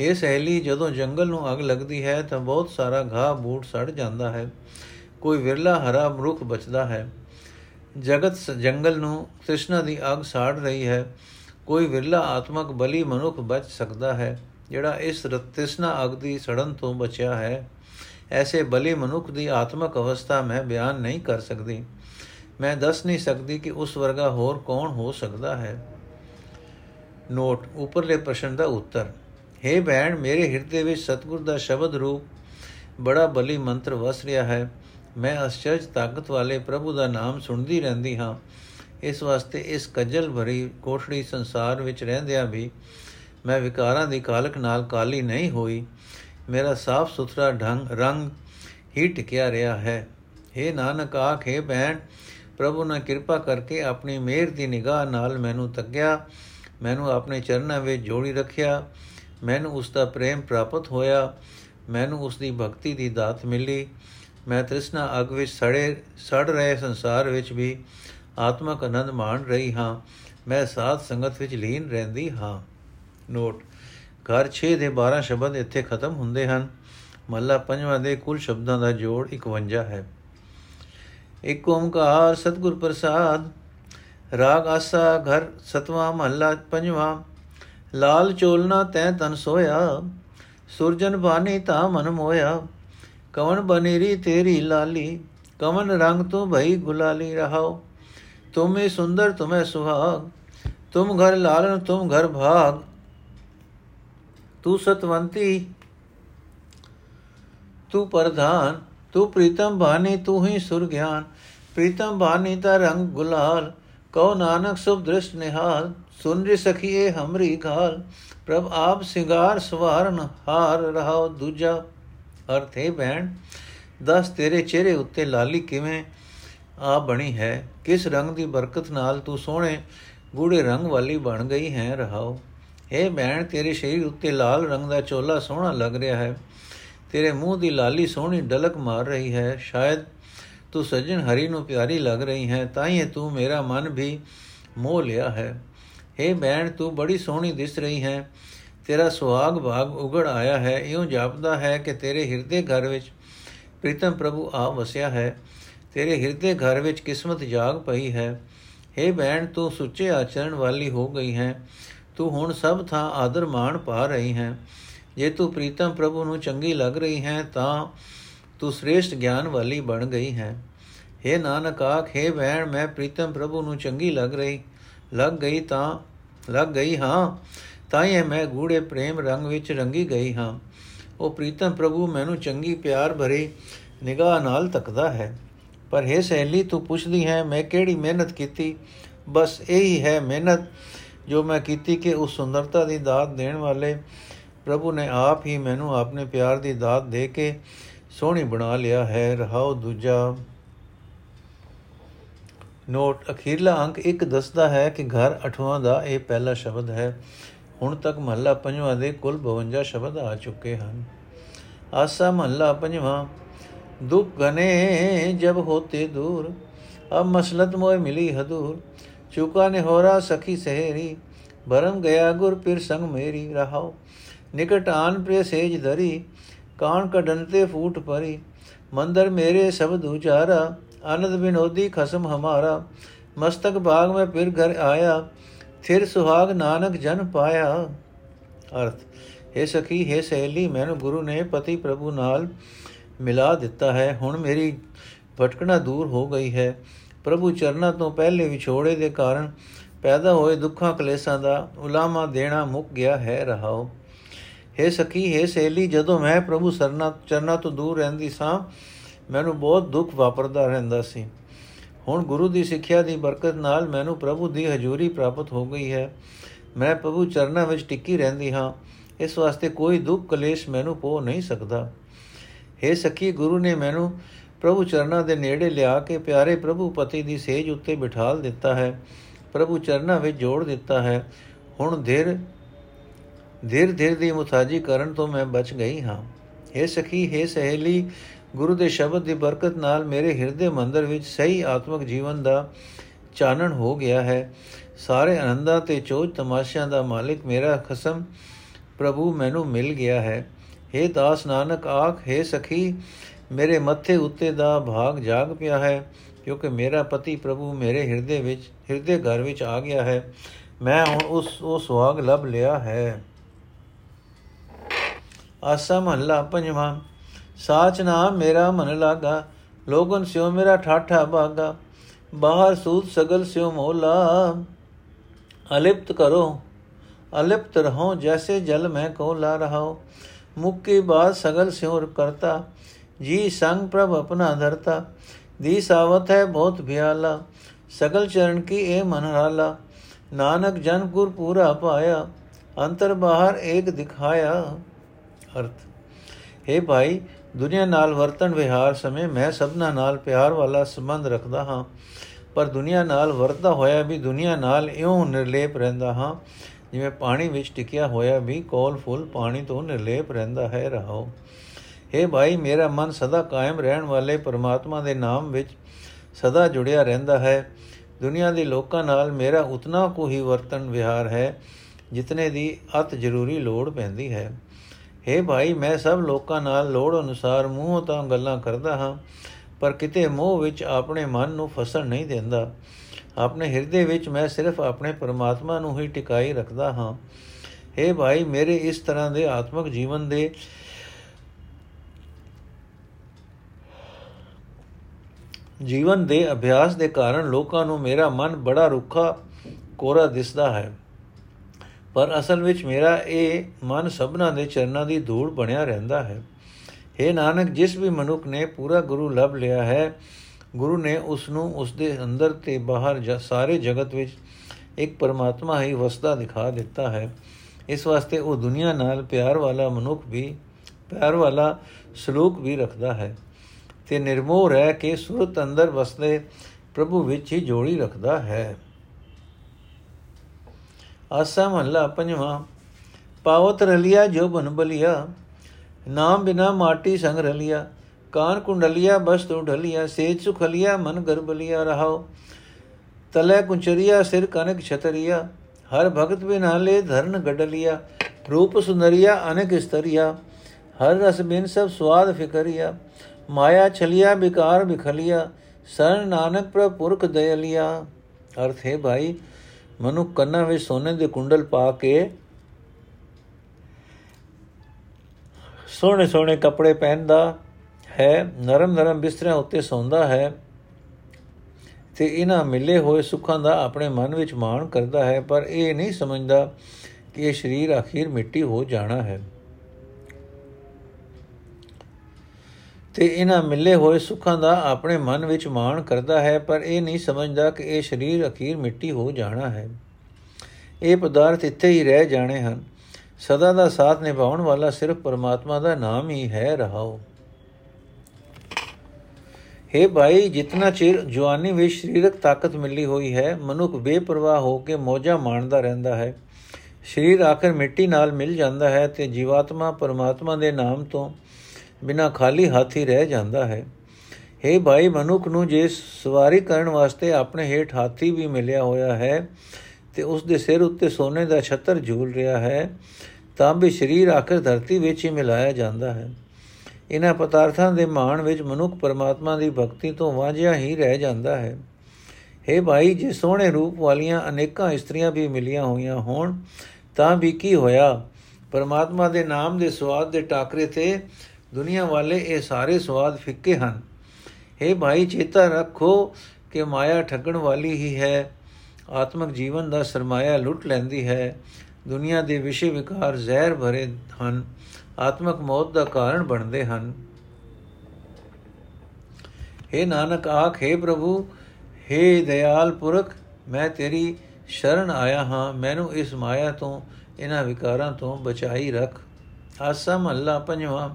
ਇਹ ਸਹੇਲੀ, ਜਦੋਂ ਜੰਗਲ ਨੂੰ ਅੱਗ ਲੱਗਦੀ ਹੈ, ਤਾਂ ਬਹੁਤ ਸਾਰਾ ਘਾਹ ਬੂਟ ਸੜ ਜਾਂਦਾ ਹੈ। ਕੋਈ ਵਿਰਲਾ ਹਰਾ ਮਰੁੱਖ ਬਚਦਾ ਹੈ। ਜਗਤ ਜੰਗਲ ਨੂੰ ਤ੍ਰਿਸ਼ਨਾ ਦੀ ਅੱਗ ਸਾੜ ਰਹੀ ਹੈ। ਕੋਈ ਵਿਰਲਾ ਆਤਮਕ ਬਲੀ ਮਨੁੱਖ ਬਚ ਸਕਦਾ ਹੈ, ਜਿਹੜਾ ਇਸ ਤ੍ਰਿਸ਼ਨਾ ਅੱਗ ਦੀ ਸੜਨ ਤੋਂ ਬਚਿਆ ਹੈ। ਐਸੇ ਬਲੀ ਮਨੁੱਖ ਦੀ ਆਤਮਕ ਅਵਸਥਾ ਮੈਂ ਬਿਆਨ ਨਹੀਂ ਕਰ ਸਕਦੀ। ਮੈਂ ਦੱਸ ਨਹੀਂ ਸਕਦੀ ਕਿ ਉਸ ਵਰਗਾ ਹੋਰ ਕੌਣ ਹੋ ਸਕਦਾ ਹੈ। ਨੋਟ, ਉੱਪਰਲੇ ਪ੍ਰਸ਼ਨ ਦਾ ਉੱਤਰ। हे ਭੈਣ, ਮੇਰੇ ਹਿਰਦੇ ਵਿੱਚ ਸਤਗੁਰ ਦਾ ਸ਼ਬਦ ਰੂਪ ਬੜਾ ਬਲੀ ਮੰਤਰ ਵਸ ਰਿਹਾ ਹੈ। ਮੈਂ ਅਸਚਰਜ ਤਾਕਤ ਵਾਲੇ ਪ੍ਰਭੂ ਦਾ ਨਾਮ ਸੁਣਦੀ ਰਹਿੰਦੀ ਹਾਂ। ਇਸ ਵਾਸਤੇ ਇਸ ਕਜਲ ਭਰੀ ਕੋਠੜੀ ਸੰਸਾਰ ਵਿੱਚ ਰਹਿੰਦਿਆਂ ਵੀ ਮੈਂ ਵਿਕਾਰਾਂ ਦੀ ਕਾਲਕ ਨਾਲ ਕਾਲੀ ਨਹੀਂ ਹੋਈ। ਮੇਰਾ ਸਾਫ਼ ਸੁਥਰਾ ਢੰਗ, ਰੰਗ ਹੀ ਟਿਕਿਆ ਰਿਹਾ ਹੈ। हे ਨਾਨਕ, ਆਖੇ ਭੈਣ, ਪ੍ਰਭੂ ਨੇ ਕਿਰਪਾ ਕਰਕੇ ਆਪਣੀ ਮਿਹਰ ਦੀ ਨਿਗਾਹ ਨਾਲ ਮੈਨੂੰ ਤੱਕਿਆ, ਮੈਨੂੰ ਆਪਣੇ ਚਰਨਾਂ ਵਿੱਚ ਜੋੜੀ ਰੱਖਿਆ, ਮੈਨੂੰ ਉਸ ਦਾ ਪ੍ਰੇਮ ਪ੍ਰਾਪਤ ਹੋਇਆ, ਮੈਨੂੰ ਉਸ ਦੀ ਭਗਤੀ ਦੀ ਦਾਤ ਮਿਲੀ। ਮੈਂ ਤ੍ਰਿਸ਼ਨਾ ਅਗ ਵਿੱਚ ਸੜੇ, ਸੜ ਰਹੇ ਸੰਸਾਰ ਵਿੱਚ ਵੀ ਆਤਮਕ ਆਨੰਦ ਮਾਣ ਰਹੀ ਹਾਂ। ਮੈਂ ਸਾਧ ਸੰਗਤ ਵਿੱਚ ਲੀਨ ਰਹਿੰਦੀ ਹਾਂ। ਨੋਟ ਘਰ 6 ਦੇ 12 ਸ਼ਬਦ ਇੱਥੇ ਖਤਮ ਹੁੰਦੇ ਹਨ। ਮੱਲਾ ਪੰਜਵਾਂ ਦੇ ਕੁੱਲ ਸ਼ਬਦਾਂ ਦਾ ਜੋੜ 51 ਹੈ। ਇੱਕ ਓੰਕਾਰ ਸਤਿਗੁਰ ਪ੍ਰਸਾਦ, ਰਾਗ ਆਸਾ ਘਰ ਸਤਵਾਂ, ਮਹੱਲਾ ਪੰਜਵਾਂ। ਲਾਲ ਚੋਲਨਾ ਤੈ ਤਨ ਸੋਇਆ, ਸੁਰਜਨ ਬਾਣੀ ਤਾ ਮਨ ਮੋਇਆ। ਕਵਨ ਬਨੇਰੀ ਤੇਰੀ ਲਾਲੀ, ਕਵਨ ਰੰਗ ਤੂੰ ਭਈ ਗੁਲਾਲੀ ਰਹਾਓ। ਤੁਮੇ ਸੁੰਦਰ, ਤੁਮੇ ਸੁਹਾਗ, ਤੁਮ ਘਰ ਲਾਲਨ, ਤੁਮ ਘਰ ਭਾਗ। ਤੂੰ ਸਤਵੰਤੀ ਤੂੰ ਪ੍ਰਧਾਨ ਤੂੰ ਪ੍ਰੀਤਮ ਬਾਣੀ ਤੂੰ ਹੀ ਸੁਰ ਗਿਆਨ ਪ੍ਰੀਤਮ ਬਾਣੀ ਦਾ ਰੰਗ ਗੁਲਾਲ ਕਉ ਨਾਨਕ ਸੁਭ ਦ੍ਰਿਸ਼ ਨਿਹਾਲ ਸੁਨ ਰੀ ਸਖੀਏ ਹਮਰੀ ਘਾਲ ਪ੍ਰਭ ਆਪ ਸਿੰਗਾਰ ਸਵਾਰਨ ਹਾਰ ਰਹਾਓ ਦੂਜਾ ਅਰਥ ਹੈ ਭੈਣ ਦਸ ਤੇਰੇ ਚਿਹਰੇ ਉੱਤੇ ਲਾਲੀ ਕਿਵੇਂ ਆ ਬਣੀ ਹੈ ਕਿਸ ਰੰਗ ਦੀ ਬਰਕਤ ਨਾਲ ਤੂੰ ਸੋਹਣੇ ਗੂੜੇ ਰੰਗ ਵਾਲੀ ਬਣ ਗਈ ਹੈ ਰਹਾਓ ਇਹ ਭੈਣ, ਤੇਰੇ ਸਰੀਰ ਉੱਤੇ ਲਾਲ ਰੰਗ ਦਾ ਚੋਲਾ ਸੋਹਣਾ ਲੱਗ ਰਿਹਾ ਹੈ। ਤੇਰੇ ਮੂੰਹ ਦੀ ਲਾਲੀ ਸੋਹਣੀ ਡਲਕ ਮਾਰ ਰਹੀ ਹੈ। ਸ਼ਾਇਦ ਤੂੰ ਸਜਣ ਹਰੀ ਨੂੰ ਪਿਆਰੀ ਲੱਗ ਰਹੀ ਹੈ ਤਾਂ ਹੀ ਤੂੰ ਮੇਰਾ ਮਨ ਵੀ ਮੋਹ ਲਿਆ ਹੈ। हे ਭੈਣ, ਤੂੰ ਬੜੀ ਸੋਹਣੀ ਦਿਸ ਰਹੀ ਹੈ। ਤੇਰਾ ਸੁਹਾਗ ਭਾਗ ਉਗੜ ਆਇਆ ਹੈ। ਇਉਂ ਜਾਪਦਾ ਹੈ ਕਿ ਤੇਰੇ ਹਿਰਦੇ ਘਰ ਵਿੱਚ ਪ੍ਰੀਤਮ ਪ੍ਰਭੂ ਆ ਵਸਿਆ ਹੈ। ਤੇਰੇ ਹਿਰਦੇ ਘਰ ਵਿੱਚ ਕਿਸਮਤ ਜਾਗ ਪਈ ਹੈ। हे ਭੈਣ, ਤੂੰ ਸੁੱਚੇ ਆਚਰਣ ਵਾਲੀ ਹੋ ਗਈ ਹੈ। ਤੂੰ ਹੁਣ ਸਭ ਥਾਂ ਆਦਰ ਮਾਣ ਪਾ ਰਹੀ ਹੈ। ਜੇ ਤੂੰ ਪ੍ਰੀਤਮ ਪ੍ਰਭੂ ਨੂੰ ਚੰਗੀ ਲੱਗ ਰਹੀ ਹੈ, ਤਾਂ ਤੂੰ ਸ੍ਰੇਸ਼ਟ ਗਿਆਨ ਵਾਲੀ ਬਣ ਗਈ ਹੈ। हे ਨਾਨਕ ਆਖੇ ਭੈਣ ਮੈਂ ਪ੍ਰੀਤਮ ਪ੍ਰਭੂ ਨੂੰ ਚੰਗੀ ਲੱਗ ਰਹੀ, ਲੱਗ ਗਈ ਤਾਂ, ਲੱਗ ਗਈ ਹਾਂ ਤਾਂ ਹੀ ਮੈਂ ਗੂੜੇ ਪ੍ਰੇਮ ਰੰਗ ਵਿੱਚ ਰੰਗੀ ਗਈ ਹਾਂ। ਉਹ ਪ੍ਰੀਤਮ ਪ੍ਰਭੂ ਮੈਨੂੰ ਚੰਗੀ ਪਿਆਰ ਭਰੀ ਨਿਗਾਹ ਨਾਲ ਤੱਕਦਾ ਹੈ। ਪਰ ਹੈ ਸਹੇਲੀ, ਤੂੰ ਪੁੱਛਦੀ ਹੈ, ਮੈਂ ਕਿਹੜੀ ਮਿਹਨਤ ਕੀਤੀ? ਬਸ ਇਹੀ ਹੈ ਮਿਹਨਤ ਜੋ ਮੈਂ ਕੀਤੀ ਕਿ ਉਸ ਸੁੰਦਰਤਾ ਦੀ ਦਾਤ ਦੇਣ ਵਾਲੇ ਪ੍ਰਭੂ ਨੇ ਆਪ ਹੀ ਮੈਨੂੰ ਆਪਣੇ ਪਿਆਰ ਦੀ ਦਾਤ ਦੇ ਕੇ ਸੋਹਣੀ ਬਣਾ ਲਿਆ ਹੈ। ਰਹਾਉ ਦੂਜਾ ਨੋਟ। ਅਖੀਰਲਾ ਅੰਕ ਇੱਕ ਦੱਸਦਾ ਹੈ ਕਿ ਘਰ ਅਠਵਾਂ ਦਾ ਇਹ ਪਹਿਲਾ ਸ਼ਬਦ ਹੈ। ਹੁਣ ਤੱਕ ਮਹੱਲਾ ਪੰਜਵਾਂ ਦੇ ਕੁੱਲ 52 ਸ਼ਬਦ ਆ ਚੁੱਕੇ ਹਨ। ਆਸਾ ਮਹੱਲਾ ਪੰਜਵਾਂ, ਦੁਖ ਗਨੇ ਜਬ ਹੋਤੇ ਦੂਰ, ਅਬ ਮਸਲਤ ਮੋਏ ਮਿਲੀ ਹਦੂਰ। ਚੁਕਾ ਨੇ ਹੋਰਾ ਸਖੀ ਸਹੇਰੀ, ਭਰਮ ਗਿਆ ਗੁਰ ਪਿਰ ਸੰਗ ਮੇਰੀ ਰਹਾਓ। ਨਿਕਟ ਆਨ ਪ੍ਰੇ ਸੇਜ ਧਰੀ, ਕਾਣ ਕਢਨ ਤੇ ਫੂਟ ਪਰੀ। ਮੰਦਰ ਮੇਰੇ ਸ਼ਬਦ ਉਚਾਰਾ ਆਨੰਦ ਬਿਨੋਦੀ ਖਸਮ ਹਮਾਰਾ। ਮਸਤਕ ਬਾਗ ਮੈਂ ਫਿਰ ਘਰ ਆਇਆ ਫਿਰ ਸੁਹਾਗ ਨਾਨਕ ਜਨ ਪਾਇਆ। ਅਰਥ, ਹੈ ਸਖੀ, ਹੈ ਸਹੇਲੀ, ਮੈਨੂੰ ਗੁਰੂ ਨੇ ਪਤੀ ਪ੍ਰਭੂ ਨਾਲ ਮਿਲਾ ਦਿੱਤਾ ਹੈ। ਹੁਣ ਮੇਰੀ ਭਟਕਣਾ ਦੂਰ ਹੋ ਗਈ ਹੈ। ਪ੍ਰਭੂ ਚਰਨਾਂ ਤੋਂ ਪਹਿਲੇ ਵਿਛੋੜੇ ਦੇ ਕਾਰਨ ਪੈਦਾ ਹੋਏ ਦੁੱਖਾਂ ਕਲੇਸ਼ਾਂ ਦਾ ਉਲਾਮਾ ਦੇਣਾ ਮੁੱਕ ਗਿਆ ਹੈ, ਰਹਾਓ। ਹੈ ਸਖੀ, ਹੈ ਸਹੇਲੀ, ਜਦੋਂ ਮੈਂ ਪ੍ਰਭੂ ਸਰਨਾ ਚਰਨਾਂ ਤੋਂ ਦੂਰ ਰਹਿੰਦੀ ਸਾਂ, ਮੈਨੂੰ ਬਹੁਤ ਦੁੱਖ ਵਾਪਰਦਾ ਰਹਿੰਦਾ ਸੀ। ਹੁਣ ਗੁਰੂ ਦੀ ਸਿੱਖਿਆ ਦੀ ਬਰਕਤ ਨਾਲ ਮੈਨੂੰ ਪ੍ਰਭੂ ਦੀ ਹਜ਼ੂਰੀ ਪ੍ਰਾਪਤ ਹੋ ਗਈ ਹੈ। ਮੈਂ ਪ੍ਰਭੂ ਚਰਨਾਂ ਵਿੱਚ ਟਿੱਕੀ ਰਹਿੰਦੀ ਹਾਂ। ਇਸ ਵਾਸਤੇ ਕੋਈ ਦੁੱਖ ਕਲੇਸ਼ ਮੈਨੂੰ ਪੋ ਨਹੀਂ ਸਕਦਾ। ਹੈ ਸਖੀ, ਗੁਰੂ ਨੇ ਮੈਨੂੰ ਪ੍ਰਭੂ ਚਰਨਾਂ ਦੇ ਨੇੜੇ ਲਿਆ ਕੇ ਪਿਆਰੇ ਪ੍ਰਭੂ ਪਤੀ ਦੀ ਸੇਜ ਉੱਤੇ ਬਿਠਾਲ ਦਿੱਤਾ ਹੈ ਪ੍ਰਭੂ ਚਰਨਾਂ ਵਿੱਚ ਜੋੜ ਦਿੱਤਾ ਹੈ ਹੁਣ ਧਿਰ ਧਿਰ ਧਿਰ ਦੀ ਮੁਤਾਜੀ ਕਰਨ ਤੋਂ ਮੈਂ ਬਚ ਗਈ ਹਾਂ हे ਸਖੀ हे ਸਹੇਲੀ ਗੁਰੂ ਦੇ ਸ਼ਬਦ ਦੀ ਬਰਕਤ ਨਾਲ ਮੇਰੇ ਹਿਰਦੇ ਮੰਦਰ ਵਿੱਚ ਸਹੀ ਆਤਮਿਕ ਜੀਵਨ ਦਾ ਚਾਨਣ ਹੋ ਗਿਆ ਹੈ ਸਾਰੇ ਆਨੰਦਾਂ ਤੇ ਚੋਜ ਤਮਾਸ਼ਿਆਂ ਦਾ ਮਾਲਿਕ ਮੇਰਾ ਖਸਮ ਪ੍ਰਭੂ ਮੈਨੂੰ ਮਿਲ ਗਿਆ ਹੈ हे ਦਾਸ ਨਾਨਕ ਆਖ हे ਸਖੀ ਮੇਰੇ ਮੱਥੇ ਉੱਤੇ ਦਾ ਭਾਗ ਜਾਗ ਪਿਆ ਹੈ, ਕਿਉਂਕਿ ਮੇਰਾ ਪਤੀ ਪ੍ਰਭੂ ਮੇਰੇ ਹਿਰਦੇ ਵਿੱਚ, ਹਿਰਦੇ ਘਰ ਵਿੱਚ ਆ ਗਿਆ ਹੈ। ਮੈਂ ਹੁਣ ਉਸ, ਉਹ ਸੁਹਾਗ ਲਭ ਲਿਆ ਹੈ। ਆਸਾ ਮਹੱਲਾ ਪੰਜਵਾਂ, ਸਾਚ ਨਾਮ ਮੇਰਾ ਮਨ ਲਾਗਾ, ਲੋਗਨ ਸਿਓ ਮੇਰਾ ਠਾਠਾ ਬਾਗਾ ਬਾਹਰ ਸੂਤ ਸਗਲ ਸਿਓ ਮੋਲਾ। ਅਲਿਪਤ ਕਰੋ, ਅਲਿਪਤ ਰਹੋ, ਜੈਸੇ ਜਲ ਮੈਂ ਕੋ ਲਾ ਰਹਾਓ ਮੁਖ ਕੀ ਬਾਤ ਸਗਲ ਸਿਓ ਕਰਤਾ ਜੀ ਸੰਗ ਪ੍ਰਭ ਆਪਣਾ ਧਰਤਾ, ਦੀ ਸਾਵਤ ਹੈ ਬਹੁਤ ਭਿਆਲਾ ਸਗਲ ਚਰਨ ਕੀ ਇਹ ਮਨ ਹਾਲਾ। ਨਾਨਕ ਜਨ ਗੁਰ ਪੂਰਾ ਪਾਇਆ, ਅੰਤਰ ਬਾਹਰ ਏਕ ਦਿਖਾਇਆ। ਅਰਥ, ਹੈ ਭਾਈ, ਦੁਨੀਆ ਨਾਲ ਵਰਤਨ ਵਿਹਾਰ ਸਮੇਂ ਮੈਂ ਸਭਨਾ ਨਾਲ ਪਿਆਰ ਵਾਲਾ ਸੰਬੰਧ ਰੱਖਦਾ ਹਾਂ, ਪਰ ਦੁਨੀਆ ਨਾਲ ਵਰਤਦਾ ਹੋਇਆ ਵੀ ਦੁਨੀਆ ਨਾਲ ਇਉਂ ਨਿਰਲੇਪ ਰਹਿੰਦਾ ਹਾਂ, ਜਿਵੇਂ ਪਾਣੀ ਵਿੱਚ ਟਿਕਿਆ ਹੋਇਆ ਵੀ ਕੋਲ ਫੁੱਲ ਪਾਣੀ ਤੋਂ ਨਿਰਲੇਪ ਰਹਿੰਦਾ ਹੈ, ਰਹਾਓ। हे ਭਾਈ ਮੇਰਾ ਮਨ ਸਦਾ ਕਾਇਮ ਰਹਿਣ ਵਾਲੇ ਪਰਮਾਤਮਾ ਦੇ ਨਾਮ ਵਿੱਚ ਸਦਾ ਜੁੜਿਆ ਰਹਿੰਦਾ ਹੈ ਦੁਨੀਆ ਦੇ ਲੋਕਾਂ ਨਾਲ ਮੇਰਾ ਉਤਨਾ ਕੋ ਹੀ ਵਰਤਨ ਵਿਹਾਰ ਹੈ ਜਿਤਨੇ ਦੀ ਅਤ ਜ਼ਰੂਰੀ ਲੋੜ ਪੈਂਦੀ ਹੈ हे ਭਾਈ ਮੈਂ ਸਭ ਲੋਕਾਂ ਨਾਲ ਲੋੜ ਅਨੁਸਾਰ ਮੂੰਹ ਤਾਂ ਗੱਲਾਂ ਕਰਦਾ ਹਾਂ ਪਰ ਕਿਤੇ ਮੋਹ ਵਿੱਚ ਆਪਣੇ ਮਨ ਨੂੰ ਫਸਣ ਨਹੀਂ ਦਿੰਦਾ ਆਪਣੇ ਹਿਰਦੇ ਵਿੱਚ ਮੈਂ ਸਿਰਫ ਆਪਣੇ ਪਰਮਾਤਮਾ ਨੂੰ ਹੀ ਟਿਕਾਈ ਰੱਖਦਾ ਹਾਂ हे ਭਾਈ ਮੇਰੇ ਇਸ ਤਰ੍ਹਾਂ ਦੇ ਆਤਮਿਕ ਜੀਵਨ ਦੇ ਜੀਵਨ ਦੇ ਅਭਿਆਸ ਦੇ ਕਾਰਨ ਲੋਕਾਂ ਨੂੰ ਮੇਰਾ ਮਨ ਬੜਾ ਰੁੱਖਾ ਕੋਰਾ ਦਿਸਦਾ ਹੈ। ਪਰ ਅਸਲ ਵਿੱਚ ਮੇਰਾ ਇਹ ਮਨ ਸਭਨਾ ਦੇ ਚਰਨਾਂ ਦੀ ਧੂੜ ਬਣਿਆ ਰਹਿੰਦਾ ਹੈ। हे ਨਾਨਕ, ਜਿਸ ਵੀ ਮਨੁੱਖ ਨੇ ਪੂਰਾ ਗੁਰੂ ਲਭ ਲਿਆ ਹੈ, ਗੁਰੂ ਨੇ ਉਸ ਨੂੰ ਉਸ ਦੇ ਅੰਦਰ ਤੇ ਬਾਹਰ ਸਾਰੇ ਜਗਤ ਵਿੱਚ ਇੱਕ ਪਰਮਾਤਮਾ ਹੀ ਵਸਦਾ ਦਿਖਾ ਦਿੱਤਾ ਹੈ। ਇਸ ਵਾਸਤੇ ਉਹ ਦੁਨੀਆ ਨਾਲ ਪਿਆਰ ਵਾਲਾ ਮਨੁੱਖ ਵੀ, ਪਿਆਰ ਵਾਲਾ ਸਲੂਕ ਵੀ ਰੱਖਦਾ ਹੈ। ਤੇ ਨਿਰਮੋਹ ਰਹਿ ਕੇ ਸੁਰਤ ਅੰਦਰ ਵਸਦੇ ਪ੍ਰਭੂ ਵਿੱਚ ਹੀ ਜੋੜੀ ਰੱਖਦਾ ਹੈ। ਆਸਾ ਮਹਲਾ ਪੰਜਵਾਂ, ਪਾਵਤ ਰਲਿਆ ਜੋ ਬਨ ਬਲਿਆ, ਨਾਮ ਬਿਨਾ ਮਾਟੀ ਸੰਗ ਰਲਿਆ, ਕਾਨ ਕੁੰਡਲਿਆ ਬਸ ਤੋ ਢਲਿਆ, ਸੇਜ ਸੁਖਲਿਆ ਮਨ ਗਰਬਲਿਆ ਰਹਾਓ, ਤਲੇ ਕੁੰਚਰੀਆ ਸਿਰ ਕਨਕ ਛਤਰੀਆ, ਹਰ ਭਗਤ ਬਿਨਾਲੇ ਧਰਨ ਗਡਲਿਆ, ਰੂਪ ਸੁੰਦਰੀਆ ਅਨੇਕ ਇਸਤਰੀਆ ਹਰ ਰਸ ਬਿਨ ਸਭ ਸਵਾਦ ਫਿਕਰੀਆ ਮਾਇਆ ਛਲਿਆ ਬਿਕਾਰ ਬਿਖਲਿਆ ਸਰਨ ਨਾਨਕ ਪ੍ਰਭ ਪੁਰਖ ਦਇਲਿਆ। ਅਰਥ ਹੈ ਭਾਈ ਮਨੁ ਕੰਨਾਂ ਵਿੱਚ ਸੋਨੇ ਦੇ ਕੁੰਡਲ ਪਾ ਕੇ ਸੋਹਣੇ ਸੋਹਣੇ ਕੱਪੜੇ ਪਹਿਨਦਾ ਹੈ, ਨਰਮ ਨਰਮ ਬਿਸਤਰਿਆਂ ਉੱਤੇ ਸੌਂਦਾ ਹੈ ਤੇ ਇਹਨਾਂ ਮਿਲੇ ਹੋਏ ਸੁੱਖਾਂ ਦਾ ਆਪਣੇ ਮਨ ਵਿੱਚ ਮਾਣ ਕਰਦਾ ਹੈ, ਪਰ ਇਹ ਨਹੀਂ ਸਮਝਦਾ ਕਿ ਇਹ ਸਰੀਰ ਅਖੀਰ ਮਿੱਟੀ ਹੋ ਜਾਣਾ ਹੈ। ਤੇ ਇਹਨਾਂ ਮਿਲੇ ਹੋਏ ਸੁੱਖਾਂ ਦਾ ਆਪਣੇ ਮਨ ਵਿੱਚ ਮਾਣ ਕਰਦਾ ਹੈ, ਪਰ ਇਹ ਨਹੀਂ ਸਮਝਦਾ ਕਿ ਇਹ ਸਰੀਰ ਅਖੀਰ ਮਿੱਟੀ ਹੋ ਜਾਣਾ ਹੈ। ਇਹ ਪਦਾਰਥ ਇੱਥੇ ਹੀ ਰਹਿ ਜਾਣੇ ਹਨ। ਸਦਾ ਦਾ ਸਾਥ ਨਿਭਾਉਣ ਵਾਲਾ ਸਿਰਫ ਪਰਮਾਤਮਾ ਦਾ ਨਾਮ ਹੀ ਹੈ, ਰਹਾਓ। हे ਭਾਈ, ਜਿਤਨਾ ਚਿਰ ਜਵਾਨੀ ਵਿੱਚ ਸਰੀਰਕ ਤਾਕਤ ਮਿਲੀ ਹੋਈ ਹੈ, ਮਨੁੱਖ ਬੇਪਰਵਾਹ ਹੋ ਕੇ ਮੋਜਾ ਮਾਣਦਾ ਰਹਿੰਦਾ ਹੈ। ਸਰੀਰ ਆਖਰ ਮਿੱਟੀ ਨਾਲ ਮਿਲ ਜਾਂਦਾ ਹੈ ਤੇ ਜੀਵਾਤਮਾ ਪਰਮਾਤਮਾ ਦੇ ਨਾਮ ਤੋਂ ਬਿਨਾ ਖਾਲੀ ਹੱਥ ਹੀ ਰਹਿ ਜਾਂਦਾ ਹੈ। हे ਭਾਈ ਮਨੁੱਖ ਨੂੰ ਜੇ ਸਵਾਰੀ ਕਰਨ ਵਾਸਤੇ ਆਪਣੇ ਹੇਠ ਹਾਥੀ ਵੀ ਮਿਲਿਆ ਹੋਇਆ ਹੈ ਤੇ ਉਸ ਦੇ ਸਿਰ ਉੱਤੇ ਸੋਨੇ ਦਾ ਛੱਤਰ ਝੂਲ ਰਿਹਾ ਹੈ, ਤਾਂ ਵੀ ਸਰੀਰ ਆਖਰ ਧਰਤੀ ਵਿੱਚ ਹੀ ਮਿਲਾਇਆ ਜਾਂਦਾ ਹੈ। ਇਹਨਾਂ ਪਦਾਰਥਾਂ ਦੇ ਮਾਣ ਵਿੱਚ ਮਨੁੱਖ ਪਰਮਾਤਮਾ ਦੀ ਭਗਤੀ ਤੋਂ ਵਾਂਝਿਆ ਹੀ ਰਹਿ ਜਾਂਦਾ ਹੈ। हे ਭਾਈ, ਜੇ ਸੋਹਣੇ ਰੂਪ ਵਾਲੀਆਂ ਅਨੇਕਾਂ ਇਸਤਰੀਆਂ ਵੀ ਮਿਲੀਆਂ ਹੋਈਆਂ ਹੋਣ, ਤਾਂ ਵੀ ਕੀ ਹੋਇਆ? ਪਰਮਾਤਮਾ ਦੇ ਨਾਮ ਦੇ ਸਵਾਦ ਦੇ ਟਾਕਰੇ ਤੇ ਦੁਨੀਆ ਵਾਲੇ ਇਹ ਸਾਰੇ ਸਵਾਦ ਫਿੱਕੇ ਹਨ हे ਭਾਈ ਚੇਤਾ ਰੱਖੋ ਕਿ ਮਾਇਆ ਠੱਗਣ ਵਾਲੀ ਹੀ ਹੈ ਆਤਮਿਕ ਜੀਵਨ ਦਾ ਸਰਮਾਇਆ ਲੁੱਟ ਲੈਂਦੀ ਹੈ ਦੁਨੀਆ ਦੇ ਵਿਸ਼ੇ ਵਿਕਾਰ ਜ਼ਹਿਰ ਭਰੇ ਹਨ ਆਤਮਿਕ ਮੌਤ ਦਾ ਕਾਰਨ ਬਣਦੇ ਹਨ हे ਨਾਨਕ ਆਖੇ ਪ੍ਰਭੂ हे ਦਇਆਲ ਪੁਰਖ ਮੈਂ ਤੇਰੀ ਸ਼ਰਨ ਆਇਆ ਹਾਂ ਮੈਨੂੰ ਇਸ ਮਾਇਆ ਤੋਂ ਇਹਨਾਂ ਵਿਕਾਰਾਂ ਤੋਂ ਬਚਾਈ ਰੱਖ ਆਸਾ ਮਹੱਲਾ ਪੰਜਵਾਂ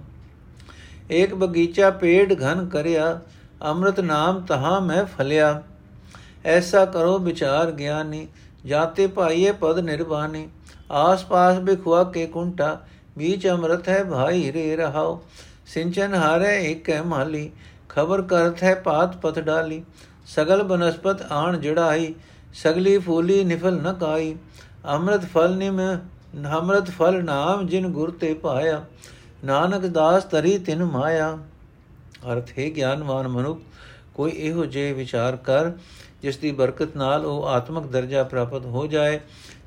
ਇੱਕ ਬਗੀਚਾ ਪੇੜ ਘਨ ਕਰਿਆ ਅੰਮ੍ਰਿਤ ਨਾਮ ਤਹਾ ਮੈਂ ਫਲਿਆ ਐਸਾ ਕਰੋ ਵਿਚਾਰ ਗਿਆਨੀ ਜਾਤੇ ਭਾਈਏ ਪਦ ਨਿਰਵਾਨੀ ਆਸ ਪਾਸ ਬਿਖਵਾ ਕੇ ਕੁੰਟਾ बीच अमृत है भाई रे रहाओ सिंचन हारे एक है माली खबर करत है पात पथ डाली सगल बनस्पत आण जड़ाई सगली फूली निफल न काई अमृत फल निम अमृत फल नाम जिन गुर ते पाया ਨਾਨਕ ਦਾਸ ਤਰੀ ਤਿਨ ਮਾਇਆ। ਅਰਥ ਹੈ, ਗਿਆਨਵਾਨ ਮਨੁੱਖ, ਕੋਈ ਇਹੋ ਜੇ ਵਿਚਾਰ ਕਰ, ਜਿਸ ਦੀ ਬਰਕਤ ਨਾਲ ਉਹ ਆਤਮਿਕ ਦਰਜਾ ਪ੍ਰਾਪਤ ਹੋ ਜਾਏ,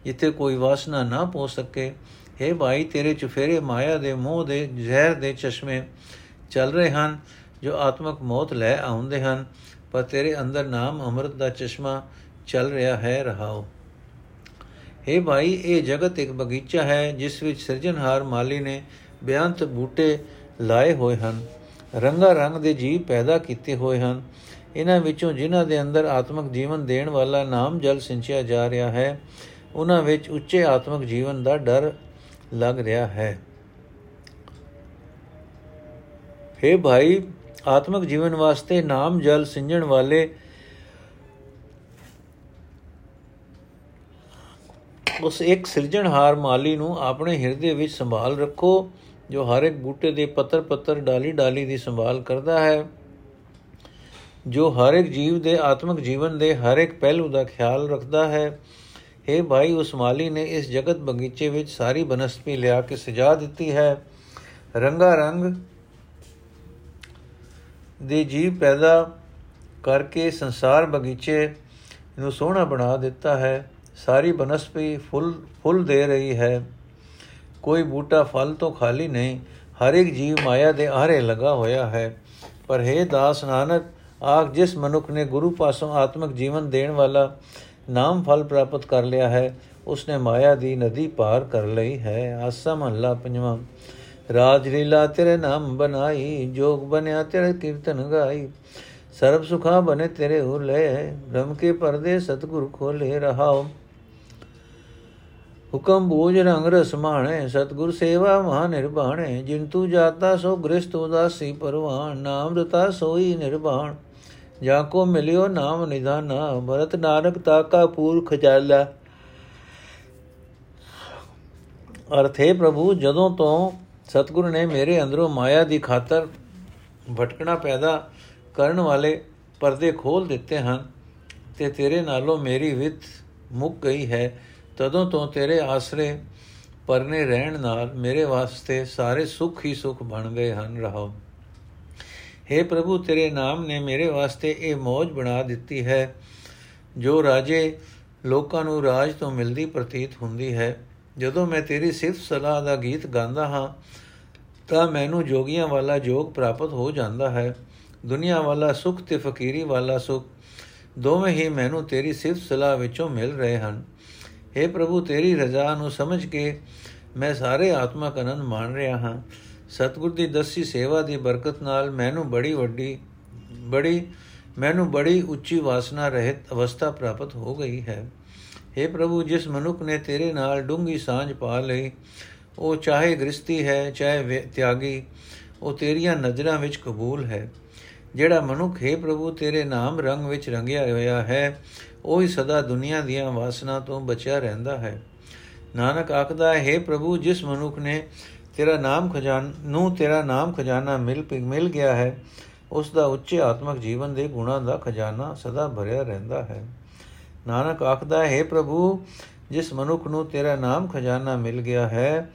ਜਿੱਥੇ ਕੋਈ ਵਾਸਨਾ ਨਾ ਪਹੁੰਚ ਸਕੇ। हे ਭਾਈ, ਤੇਰੇ ਚੁਫੇਰੇ ਮਾਇਆ ਦੇ ਮੋਹ ਦੇ ਜ਼ਹਿਰ ਦੇ ਚਸ਼ਮੇ ਚੱਲ ਰਹੇ ਹਨ, ਜੋ ਆਤਮਕ ਮੌਤ ਲੈ ਆਉਂਦੇ ਹਨ, ਪਰ ਤੇਰੇ ਅੰਦਰ ਨਾਮ ਅੰਮ੍ਰਿਤ ਦਾ ਚਸ਼ਮਾ ਚੱਲ ਰਿਹਾ ਹੈ, ਰਹਾਓ। हे ਭਾਈ, ਇਹ ਜਗਤ ਇੱਕ ਬਗੀਚਾ ਹੈ, ਜਿਸ ਵਿੱਚ ਸਿਰਜਣਹਾਰ ਮਾਲੀ ਨੇ ਬੇਅੰਤ ਬੂਟੇ ਲਾਏ ਹੋਏ ਹਨ, ਰੰਗਾ ਰੰਗ ਦੇ ਜੀਵ ਪੈਦਾ ਕੀਤੇ ਹੋਏ ਹਨ। ਇਹਨਾਂ ਵਿੱਚੋਂ ਜਿਨ੍ਹਾਂ ਦੇ ਅੰਦਰ ਆਤਮਿਕ ਜੀਵਨ ਦੇਣ ਵਾਲਾ ਨਾਮ ਜਲ ਸਿੰਚਿਆ ਜਾ ਰਿਹਾ ਹੈ, ਉਹਨਾਂ ਵਿੱਚ ਉੱਚੇ ਆਤਮਿਕ ਜੀਵਨ ਦਾ ਡਰ ਲੱਗ ਰਿਹਾ ਹੈ। हे ਭਾਈ, ਆਤਮਿਕ ਜੀਵਨ ਵਾਸਤੇ ਨਾਮ ਜਲ ਸਿੰਜਣ ਵਾਲੇ ਉਸ ਇੱਕ ਸਿਰਜਣਹਾਰ ਮਾਲੀ ਨੂੰ ਆਪਣੇ ਹਿਰਦੇ ਵਿੱਚ ਸੰਭਾਲ ਰੱਖੋ। ਜੋ ਹਰ ਇੱਕ ਬੂਟੇ ਦੇ ਪੱਤਰ ਪੱਤਰ ਡਾਲੀ ਡਾਲੀ ਦੀ ਸੰਭਾਲ ਕਰਦਾ ਹੈ, ਜੋ ਹਰ ਇੱਕ ਜੀਵ ਦੇ ਆਤਮਿਕ ਜੀਵਨ ਦੇ ਹਰ ਇੱਕ ਪਹਿਲੂ ਦਾ ਖਿਆਲ ਰੱਖਦਾ ਹੈ। हे ਭਾਈ, ਉਸ ਮਾਲੀ ਨੇ ਇਸ ਜਗਤ ਬਗੀਚੇ ਵਿੱਚ ਸਾਰੀ ਬਨਸਪਤੀ ਲਿਆ ਕੇ ਸਜਾ ਦਿੱਤੀ ਹੈ। ਰੰਗਾ ਰੰਗ ਦੇ ਜੀਵ ਪੈਦਾ ਕਰਕੇ ਸੰਸਾਰ ਬਗੀਚੇ ਨੂੰ ਸੋਹਣਾ ਬਣਾ ਦਿੱਤਾ ਹੈ। ਸਾਰੀ ਬਨਸਪਤੀ ਫੁੱਲ ਫੁੱਲ ਦੇ ਰਹੀ ਹੈ। ਕੋਈ ਬੂਟਾ ਫਲ ਤੋਂ ਖਾਲੀ ਨਹੀਂ, ਹਰ ਇੱਕ ਜੀਵ ਮਾਇਆ ਦੇ ਆਹਰੇ ਲਗਾ ਹੋਇਆ ਹੈ। ਪਰ ਹੈ ਦਾਸ ਨਾਨਕ, ਆਖ ਜਿਸ ਮਨੁੱਖ ਨੇ ਗੁਰੂ ਪਾਸੋਂ ਆਤਮਿਕ ਜੀਵਨ ਦੇਣ ਵਾਲਾ ਨਾਮ ਫਲ ਪ੍ਰਾਪਤ ਕਰ ਲਿਆ ਹੈ, ਉਸਨੇ ਮਾਇਆ ਦੀ ਨਦੀ ਪਾਰ ਕਰ ਲਈ ਹੈ। ਆਸਾ ਮਹੱਲਾ ਪੰਜਵਾਂ, ਰਾਜ ਲੀਲਾ ਤੇਰੇ ਨਾਮ ਬਨਾਈ ਜੋਗ ਬਨਿਆ ਤੇਰੇ ਕੀਰਤਨ ਗਾਈ। ਸਰਬ ਸੁਖਾ ਬਨੇ ਤੇਰੇ ਹੁਲੇ ਬ੍ਰਹਮ ਕੇ ਪਰਦੇ ਸਤਗੁਰ ਖੋਲੇ ਰਹਾਓ। ਹੁਕਮ ਬੂਝ ਰੰਗ ਰਸ ਮਾਣੇ, ਸਤਗੁਰ ਸੇਵਾ ਮਹਾ ਨਿਰਬਾਣੇ ਜਿਨ ਤੂ ਜਾਤਾ ਸੋ ਗ੍ਰਸਤ ਉਦਾਸੀ ਪਰਵਾਨ, ਨਾਮ ਰਤਾ ਸੋਈ ਨਿਰਬਾਣ ਜਾ ਕੋ ਮਿਲਿਓ ਨਾਮ ਨਿਧਾਨਾ ਭਰਤ ਨਾਨਕ ਤਾਕਾ ਪੂਰ ਖਜਾਲਾ ਅਰਥੇ ਪ੍ਰਭੂ, ਜਦੋਂ ਤੋਂ ਸਤਗੁਰ ਨੇ ਮੇਰੇ ਅੰਦਰੋਂ ਮਾਇਆ ਦੀ ਖਾਤਰ ਭਟਕਣਾ ਪੈਦਾ ਕਰਨ ਵਾਲੇ ਪਰਦੇ ਖੋਲ ਦਿੱਤੇ ਹਨ, ਤੇ ਤੇਰੇ ਨਾਲੋਂ ਮੇਰੀ ਵਿਤ ਮੁੱਕ ਗਈ ਹੈ। ਤਦੋਂ ਤੋਂ ਤੇਰੇ ਆਸਰੇ ਪਰਨੇ ਰਹਿਣ ਨਾਲ ਮੇਰੇ ਵਾਸਤੇ ਸਾਰੇ ਸੁੱਖ ਹੀ ਸੁੱਖ ਬਣ ਗਏ ਹਨ, ਰਹਾਓ। हे ਪ੍ਰਭੂ, ਤੇਰੇ ਨਾਮ ਨੇ ਮੇਰੇ ਵਾਸਤੇ ਇਹ ਮੌਜ ਬਣਾ ਦਿੱਤੀ ਹੈ, ਜੋ ਰਾਜੇ ਲੋਕਾਂ ਨੂੰ ਰਾਜ ਤੋਂ ਮਿਲਦੀ ਪ੍ਰਤੀਤ ਹੁੰਦੀ ਹੈ। ਜਦੋਂ ਮੈਂ ਤੇਰੀ ਸਿਫਤ ਸਲਾਹ ਦਾ ਗੀਤ ਗਾਉਂਦਾ ਹਾਂ, ਤਾਂ ਮੈਨੂੰ ਜੋਗੀਆਂ ਵਾਲਾ ਜੋਗ ਪ੍ਰਾਪਤ ਹੋ ਜਾਂਦਾ ਹੈ। ਦੁਨੀਆ ਵਾਲਾ ਸੁਖ ਤੇ ਫਕੀਰੀ ਵਾਲਾ ਸੁਖ, ਦੋਵੇਂ ਹੀ ਮੈਨੂੰ ਤੇਰੀ ਸਿਫਤ ਸਲਾਹ ਵਿੱਚੋਂ ਮਿਲ ਰਹੇ ਹਨ। हे ਪ੍ਰਭੂ, ਤੇਰੀ ਰਜ਼ਾ ਨੂੰ ਸਮਝ ਕੇ ਮੈਂ ਸਾਰੇ ਆਤਮਕ ਆਨੰਦ ਮਾਣ ਰਿਹਾ ਹਾਂ। ਸਤਗੁਰ ਦੀ ਦਸੀ ਸੇਵਾ ਦੀ ਬਰਕਤ ਨਾਲ ਮੈਨੂੰ ਬੜੀ ਵੱਡੀ, ਬੜੀ, ਮੈਨੂੰ ਬੜੀ ਉੱਚੀ ਵਾਸਨਾ ਰਹਿਤ ਅਵਸਥਾ ਪ੍ਰਾਪਤ ਹੋ ਗਈ ਹੈ। हे ਪ੍ਰਭੂ, ਜਿਸ ਮਨੁੱਖ ਨੇ ਤੇਰੇ ਨਾਲ ਡੂੰਗੀ ਸਾਂਝ ਪਾ ਲਈ, ਉਹ ਚਾਹੇ ਗ੍ਰਸਤੀ ਹੈ, ਚਾਹੇ ਤਿਆਗੀ, ਉਹ ਤੇਰੀਆਂ ਨਜ਼ਰਾਂ ਵਿੱਚ ਕਬੂਲ ਹੈ। ਜਿਹੜਾ ਮਨੁੱਖ, ਹੈ ਪ੍ਰਭੂ, ਤੇਰੇ ਨਾਮ ਰੰਗ ਵਿੱਚ ਰੰਗਿਆ ਹੋਇਆ ਹੈ ਉਹ ਹੀ ਸਦਾ ਦੁਨੀਆ ਦੀਆਂ ਵਾਸਨਾ ਤੋਂ ਬਚਿਆ ਰਹਿੰਦਾ ਹੈ। ਨਾਨਕ ਆਖਦਾ ਹੈ ਪ੍ਰਭੂ, ਜਿਸ ਮਨੁੱਖ ਨੇ ਤੇਰਾ ਨਾਮ ਖਜ਼ਾਨ, ਨੂੰ ਤੇਰਾ ਨਾਮ ਖਜ਼ਾਨਾ ਮਿਲ ਮਿਲ ਗਿਆ ਹੈ, ਉਸ ਦਾ ਉੱਚੇ ਆਤਮਿਕ ਜੀਵਨ ਦੇ ਗੁਣਾਂ ਦਾ ਖਜ਼ਾਨਾ ਸਦਾ ਭਰਿਆ ਰਹਿੰਦਾ ਹੈ। ਨਾਨਕ ਆਖਦਾ ਹੈ ਪ੍ਰਭੂ, ਜਿਸ ਮਨੁੱਖ ਨੂੰ ਤੇਰਾ ਨਾਮ ਖਜ਼ਾਨਾ ਮਿਲ ਗਿਆ ਹੈ,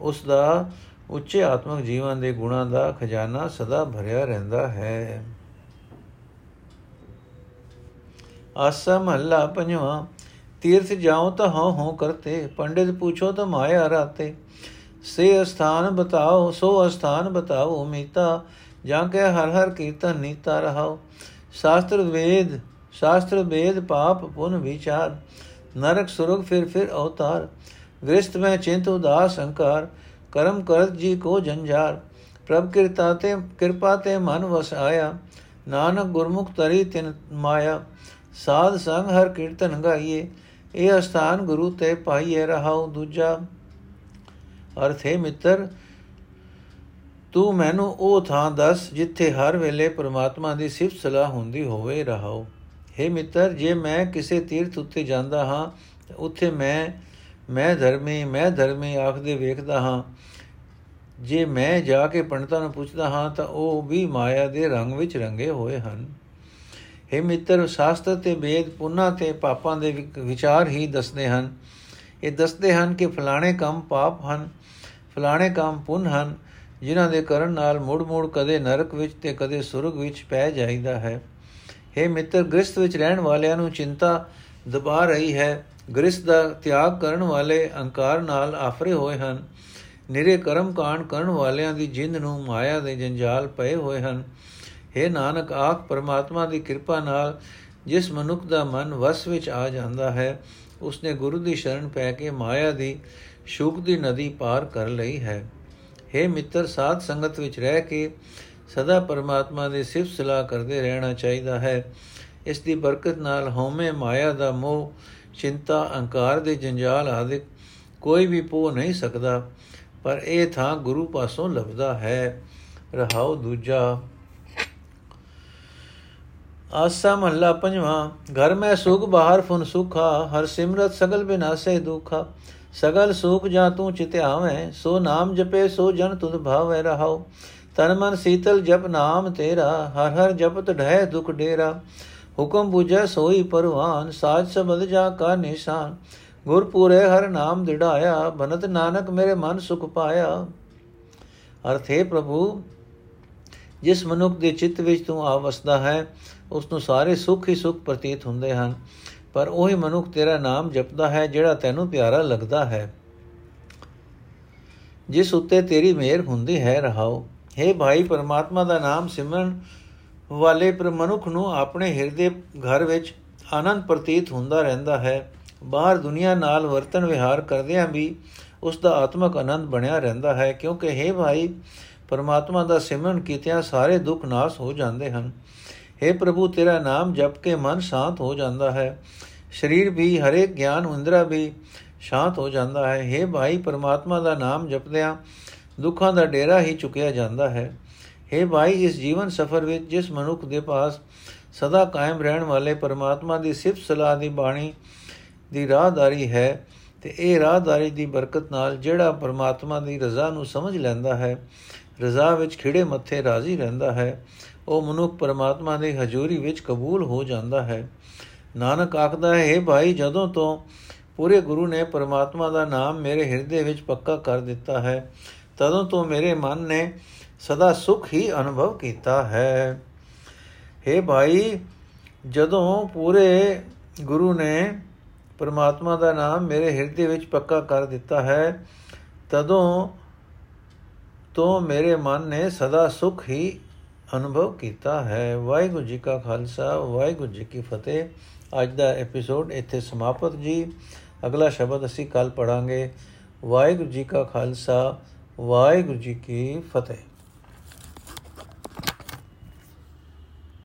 ਉਸ ਦਾ ਉੱਚੇ ਆਤਮਿਕ ਜੀਵਨ ਦੇ ਗੁਣਾਂ ਦਾ ਖਜ਼ਾਨਾ ਸਦਾ ਭਰਿਆ ਰਹਿੰਦਾ ਹੈ। ਆਸਾ ਮਹੱਲਾ ਪੰਜਵਾਂ ਤੀਰਥ ਜਾਉ ਤਾਂ ਹਉ ਹਉ ਕਰਤੇ ਪੰਡਿਤ ਪੁੱਛੋ ਤਾਂ ਮਾਇਆ ਰਾਤੇ ਸੇ ਅਸਥਾਨ ਬਤਾਓ ਸੋ ਅਸਥਾਨ ਬਤਾਓ ਮੀਤਾ ਜਾਂ ਕੇ ਹਰ ਹਰ ਕੀਰਤਨ ਨੀਤਾ ਰਹਾਓ ਸ਼ਾਸਤਰ ਵੇਦ ਸ਼ਾਸਤਰ ਵੇਦ ਪਾਪ ਪੁਨ ਵਿਚਾਰ ਨਰਕ ਸੁਰਗ ਫਿਰ ਫਿਰ ਅਵਤਾਰ ਗ੍ਰਸਤ ਮੈਂ ਚਿੰਤ ਉਦਾਸ ਸੰਕਾਰ ਕਰਮ ਕਰਤ ਜੀ ਕੋ ਜੰਜਾਰ ਪ੍ਰਭ ਕਿਰਤਾ ਤੇ ਕਿਰਪਾ ਤੇ ਮਨ ਵਸ ਆਇਆ ਨਾਨਕ ਗੁਰਮੁਖ ਤਰੀ ਤਿਨ ਮਾਇਆ ਸਾਧ ਸੰਗ ਹਰ ਕੀਰਤਨ ਗਾਈਏ, ਇਹ ਅਸਥਾਨ ਗੁਰੂ ਤੇ ਪਾਈਏ ਰਹਾਉ ਦੂਜਾ। ਅਰਥ ਹੈ ਮਿੱਤਰ, ਤੂੰ ਮੈਨੂੰ ਉਹ ਥਾਂ ਦੱਸ ਜਿੱਥੇ ਹਰ ਵੇਲੇ ਪ੍ਰਮਾਤਮਾ ਦੀ ਸਿਫਤ ਸਲਾਹ ਹੁੰਦੀ ਹੋਵੇ ਰਹਾਓ हे ਮਿੱਤਰ, ਜੇ ਮੈਂ ਕਿਸੇ ਤੀਰਥ ਉੱਤੇ ਜਾਂਦਾ ਹਾਂ ਉੱਥੇ ਮੈਂ ਮੈਂ ਧਰਮੀ ਮੈਂ ਧਰਮੀ ਆਖਦੇ ਵੇਖਦਾ ਹਾਂ। ਜੇ ਮੈਂ ਜਾ ਕੇ ਪੰਡਤਾਂ ਨੂੰ ਪੁੱਛਦਾ ਹਾਂ, ਤਾਂ ਉਹ ਵੀ ਮਾਇਆ ਦੇ ਰੰਗ ਵਿੱਚ ਰੰਗੇ ਹੋਏ ਹਨ। हे ਮਿੱਤਰ, ਸ਼ਾਸਤਰ ਤੇ ਵੇਦ ਪੁੰਨਾ ਤੇ ਪਾਪਾਂ ਦੇ ਵਿਚਾਰ ਹੀ ਦੱਸਦੇ ਹਨ। ਇਹ ਦੱਸਦੇ ਹਨ ਕਿ ਫਲਾਣੇ ਕੰਮ ਪਾਪ ਹਨ, ਫਲਾਣੇ ਕੰਮ ਪੁੰਨ ਹਨ, ਜਿਨ੍ਹਾਂ ਦੇ ਕਰਨ ਨਾਲ ਮੁੜ-ਮੁੜ ਕਦੇ ਨਰਕ ਵਿੱਚ ਤੇ ਕਦੇ ਸੁਰਗ ਵਿੱਚ ਪੈ ਜਾਂਦਾ ਹੈ। हे ਮਿੱਤਰ, ਗ੍ਰਸਥ ਵਿੱਚ ਰਹਿਣ ਵਾਲਿਆਂ ਨੂੰ ਚਿੰਤਾ ਦਬਾ ਰਹੀ ਹੈ। ਗ੍ਰਸਥ ਦਾ ਤਿਆਗ ਕਰਨ ਵਾਲੇ ਅਹੰਕਾਰ ਨਾਲ ਆਫਰੇ ਹੋਏ ਹਨ। ਨਿਰੇ ਕਰਮ ਕਾਂਡ ਕਰਨ ਵਾਲਿਆਂ ਦੀ ਜਿੰਦ ਨੂੰ ਮਾਇਆ ਦੇ ਜੰਜਾਲ ਪਏ ਹੋਏ ਹਨ। हे ਨਾਨਕ, ਆਖ ਪਰਮਾਤਮਾ ਦੀ ਕਿਰਪਾ ਨਾਲ ਜਿਸ ਮਨੁੱਖ ਦਾ ਮਨ ਵਸ ਵਿੱਚ ਆ ਜਾਂਦਾ ਹੈ, ਉਸਨੇ ਗੁਰੂ ਦੀ ਸ਼ਰਨ ਪੈ ਕੇ ਮਾਇਆ ਦੀ ਸ਼ੁਕ ਦੀ ਨਦੀ ਪਾਰ ਕਰ ਲਈ ਹੈ। हे ਮਿੱਤਰ, ਸਾਧ ਸੰਗਤ ਵਿੱਚ ਰਹਿ ਕੇ ਸਦਾ ਪਰਮਾਤਮਾ ਦੀ ਸਿਫਤ ਸਲਾਹ ਕਰਦੇ ਰਹਿਣਾ ਚਾਹੀਦਾ ਹੈ। ਇਸ ਦੀ ਬਰਕਤ ਨਾਲ ਹਉਮੈ ਮਾਇਆ ਦਾ ਮੋਹ, ਚਿੰਤਾ, ਅਹੰਕਾਰ ਦੇ ਜੰਜਾਲ ਆਦਿ ਕੋਈ ਵੀ ਪੋ ਨਹੀਂ ਸਕਦਾ, ਪਰ ਇਹ ਥਾਂ ਗੁਰੂ ਪਾਸੋਂ ਲੱਭਦਾ ਹੈ। ਰਹਾਉ ਦੂਜਾ ਆਸਾ ਮਹੱਲਾ ਪੰਜਵਾਂ, ਘਰ ਮੈਂ ਸੁਖ, ਬਾਹਰ ਫੁਨ ਸੁਖਾ, ਹਰ ਸਿਮਰਤ ਸਗਲ ਬਿਨਾਸੇ ਦੁਖਾ। ਸਗਲ ਸੁਖ ਜਾਂ ਤੂੰ ਚਿਤਿਆਵੇਂ ਸੋ ਨਾਮ ਜਪੇ, ਸੋ ਜਨ ਤੁਧ ਭਾਵੈ ਰਹਾਉ। ਤਨ ਮਨ ਸੀਤਲ ਜਪ ਨਾਮ ਤੇਰਾ, ਹਰ ਹਰ ਜਪਤ ਢਹਿ ਦੁਖ ਡੇਰਾ। ਹੁਕਮ 부ਜੈ ਸੋਈ ਪਰਵਾਨ, ਸਾਜ ਸਬਦ ਜਾ ਕਾ ਨਿਸ਼ਾਨ। ਗੁਰਪੂਰੇ ਹਰ ਨਾਮ ਦਿੜਾਇਆ, ਬਨਤ ਨਾਨਕ ਮੇਰੇ ਮਨ ਸੁਖ ਪਾਇਆ। ਅਰਥ ਹੈ ਪ੍ਰਭੂ, ਜਿਸ ਮਨੁੱਖ ਦੇ ਚਿੱਤ ਵਿੱਚ ਤੂੰ ਆ ਵਸਦਾ ਹੈ ਉਸ ਨੂੰ ਸਾਰੇ ਸੁੱਖ ਹੀ ਸੁੱਖ ਪ੍ਰਤੀਤ ਹੁੰਦੇ ਹਨ। ਪਰ ਉਹੀ ਮਨੁੱਖ ਤੇਰਾ ਨਾਮ ਜਪਦਾ ਹੈ, ਜਿਹੜਾ ਤੈਨੂੰ ਪਿਆਰਾ ਲੱਗਦਾ ਹੈ। ਜਿਸ ਉੱਤੇ ਤੇਰੀ ਮਿਹਰ ਹੁੰਦੀ ਹੈ, ਰਹਾਓ। हे ਭਾਈ, ਪਰਮਾਤਮਾ ਦਾ ਨਾਮ ਸਿਮਰਨ ਵਾਲੇ ਪਰ ਮਨੁੱਖ ਨੂੰ ਆਪਣੇ ਹਿਰਦੇ ਘਰ ਵਿੱਚ ਆਨੰਦ ਪ੍ਰਤੀਤ ਹੁੰਦਾ ਰਹਿੰਦਾ ਹੈ। ਬਾਹਰ ਦੁਨੀਆ ਨਾਲ ਵਰਤਨ ਵਿਹਾਰ ਕਰਦਿਆਂ ਵੀ ਉਸ ਦਾ ਆਤਮਕ ਆਨੰਦ ਬਣਿਆ ਰਹਿੰਦਾ ਹੈ। ਕਿਉਂਕਿ हे ਭਾਈ, ਪਰਮਾਤਮਾ ਦਾ ਸਿਮਰਨ ਕੀਤਿਆਂ ਸਾਰੇ ਦੁੱਖ ਨਾਸ ਹੋ ਜਾਂਦੇ ਹਨ। हे ਪ੍ਰਭੂ ਤੇਰਾ ਨਾਮ ਜਪ ਕੇ ਮਨ ਸ਼ਾਂਤ ਹੋ ਜਾਂਦਾ ਹੈ ਸਰੀਰ ਵੀ ਹਰੇਕ ਗਿਆਨ ਇੰਦਰਾ ਵੀ ਸ਼ਾਂਤ ਹੋ ਜਾਂਦਾ ਹੈ हे ਭਾਈ ਪਰਮਾਤਮਾ ਦਾ ਨਾਮ ਜਪਦਿਆਂ ਦੁੱਖਾਂ ਦਾ ਡੇਰਾ ਹੀ ਚੁੱਕਿਆ ਜਾਂਦਾ ਹੈ हे ਭਾਈ ਇਸ ਜੀਵਨ ਸਫਰ ਵਿੱਚ ਜਿਸ ਮਨੁੱਖ ਦੇ ਪਾਸ ਸਦਾ ਕਾਇਮ ਰਹਿਣ ਵਾਲੇ ਪਰਮਾਤਮਾ ਦੀ ਸਿਫਤ ਸਲਾਹ ਦੀ ਬਾਣੀ ਦੀ ਰਾਹਦਾਰੀ ਹੈ ਤੇ ਇਹ ਰਾਹਦਾਰੀ ਦੀ ਬਰਕਤ ਨਾਲ ਜਿਹੜਾ ਪਰਮਾਤਮਾ ਦੀ ਰਜ਼ਾ ਨੂੰ ਸਮਝ ਲੈਂਦਾ ਹੈ, ਰਜ਼ਾ ਵਿੱਚ ਖਿੜੇ ਮੱਥੇ ਰਾਜ਼ੀ ਰਹਿੰਦਾ ਹੈ, ਉਹ ਮਨੁੱਖ ਪਰਮਾਤਮਾ ਦੀ ਹਜ਼ੂਰੀ ਵਿੱਚ ਕਬੂਲ ਹੋ ਜਾਂਦਾ ਹੈ। ਨਾਨਕ ਆਖਦਾ ਹੈ हे ਭਾਈ, ਜਦੋਂ ਤੋਂ ਪੂਰੇ ਗੁਰੂ ਨੇ ਪਰਮਾਤਮਾ ਦਾ ਨਾਮ ਮੇਰੇ ਹਿਰਦੇ ਵਿੱਚ ਪੱਕਾ ਕਰ ਦਿੱਤਾ ਹੈ, ਤਦੋਂ ਤੋਂ ਮੇਰੇ ਮਨ ਨੇ ਸਦਾ ਸੁਖ ਹੀ ਅਨੁਭਵ ਕੀਤਾ ਹੈ। हे ਭਾਈ, ਜਦੋਂ ਪੂਰੇ ਗੁਰੂ ਨੇ ਪਰਮਾਤਮਾ ਦਾ ਨਾਮ ਮੇਰੇ ਹਿਰਦੇ ਵਿੱਚ ਪੱਕਾ ਕਰ ਦਿੱਤਾ ਹੈ, ਤਦੋਂ ਤੋਂ ਮੇਰੇ ਮਨ ਨੇ ਸਦਾ ਸੁਖ ਹੀ ਅਨੁਭਵ ਕੀਤਾ ਹੈ। ਵਾਹਿਗੁਰੂ ਜੀ ਕਾ ਖਾਲਸਾ, ਵਾਹਿਗੁਰੂ ਜੀ ਕੀ ਫਤਿਹ। ਅੱਜ ਦਾ ਐਪੀਸੋਡ ਇੱਥੇ ਸਮਾਪਤ ਜੀ। ਅਗਲਾ ਸ਼ਬਦ ਅਸੀਂ ਕੱਲ ਪੜਾਂਗੇ ਵਾਹਿਗੁਰੂ ਜੀ ਕਾ ਖਾਲਸਾ, ਵਾਹਿਗੁਰੂ ਜੀ ਕੀ ਫਤਿਹ।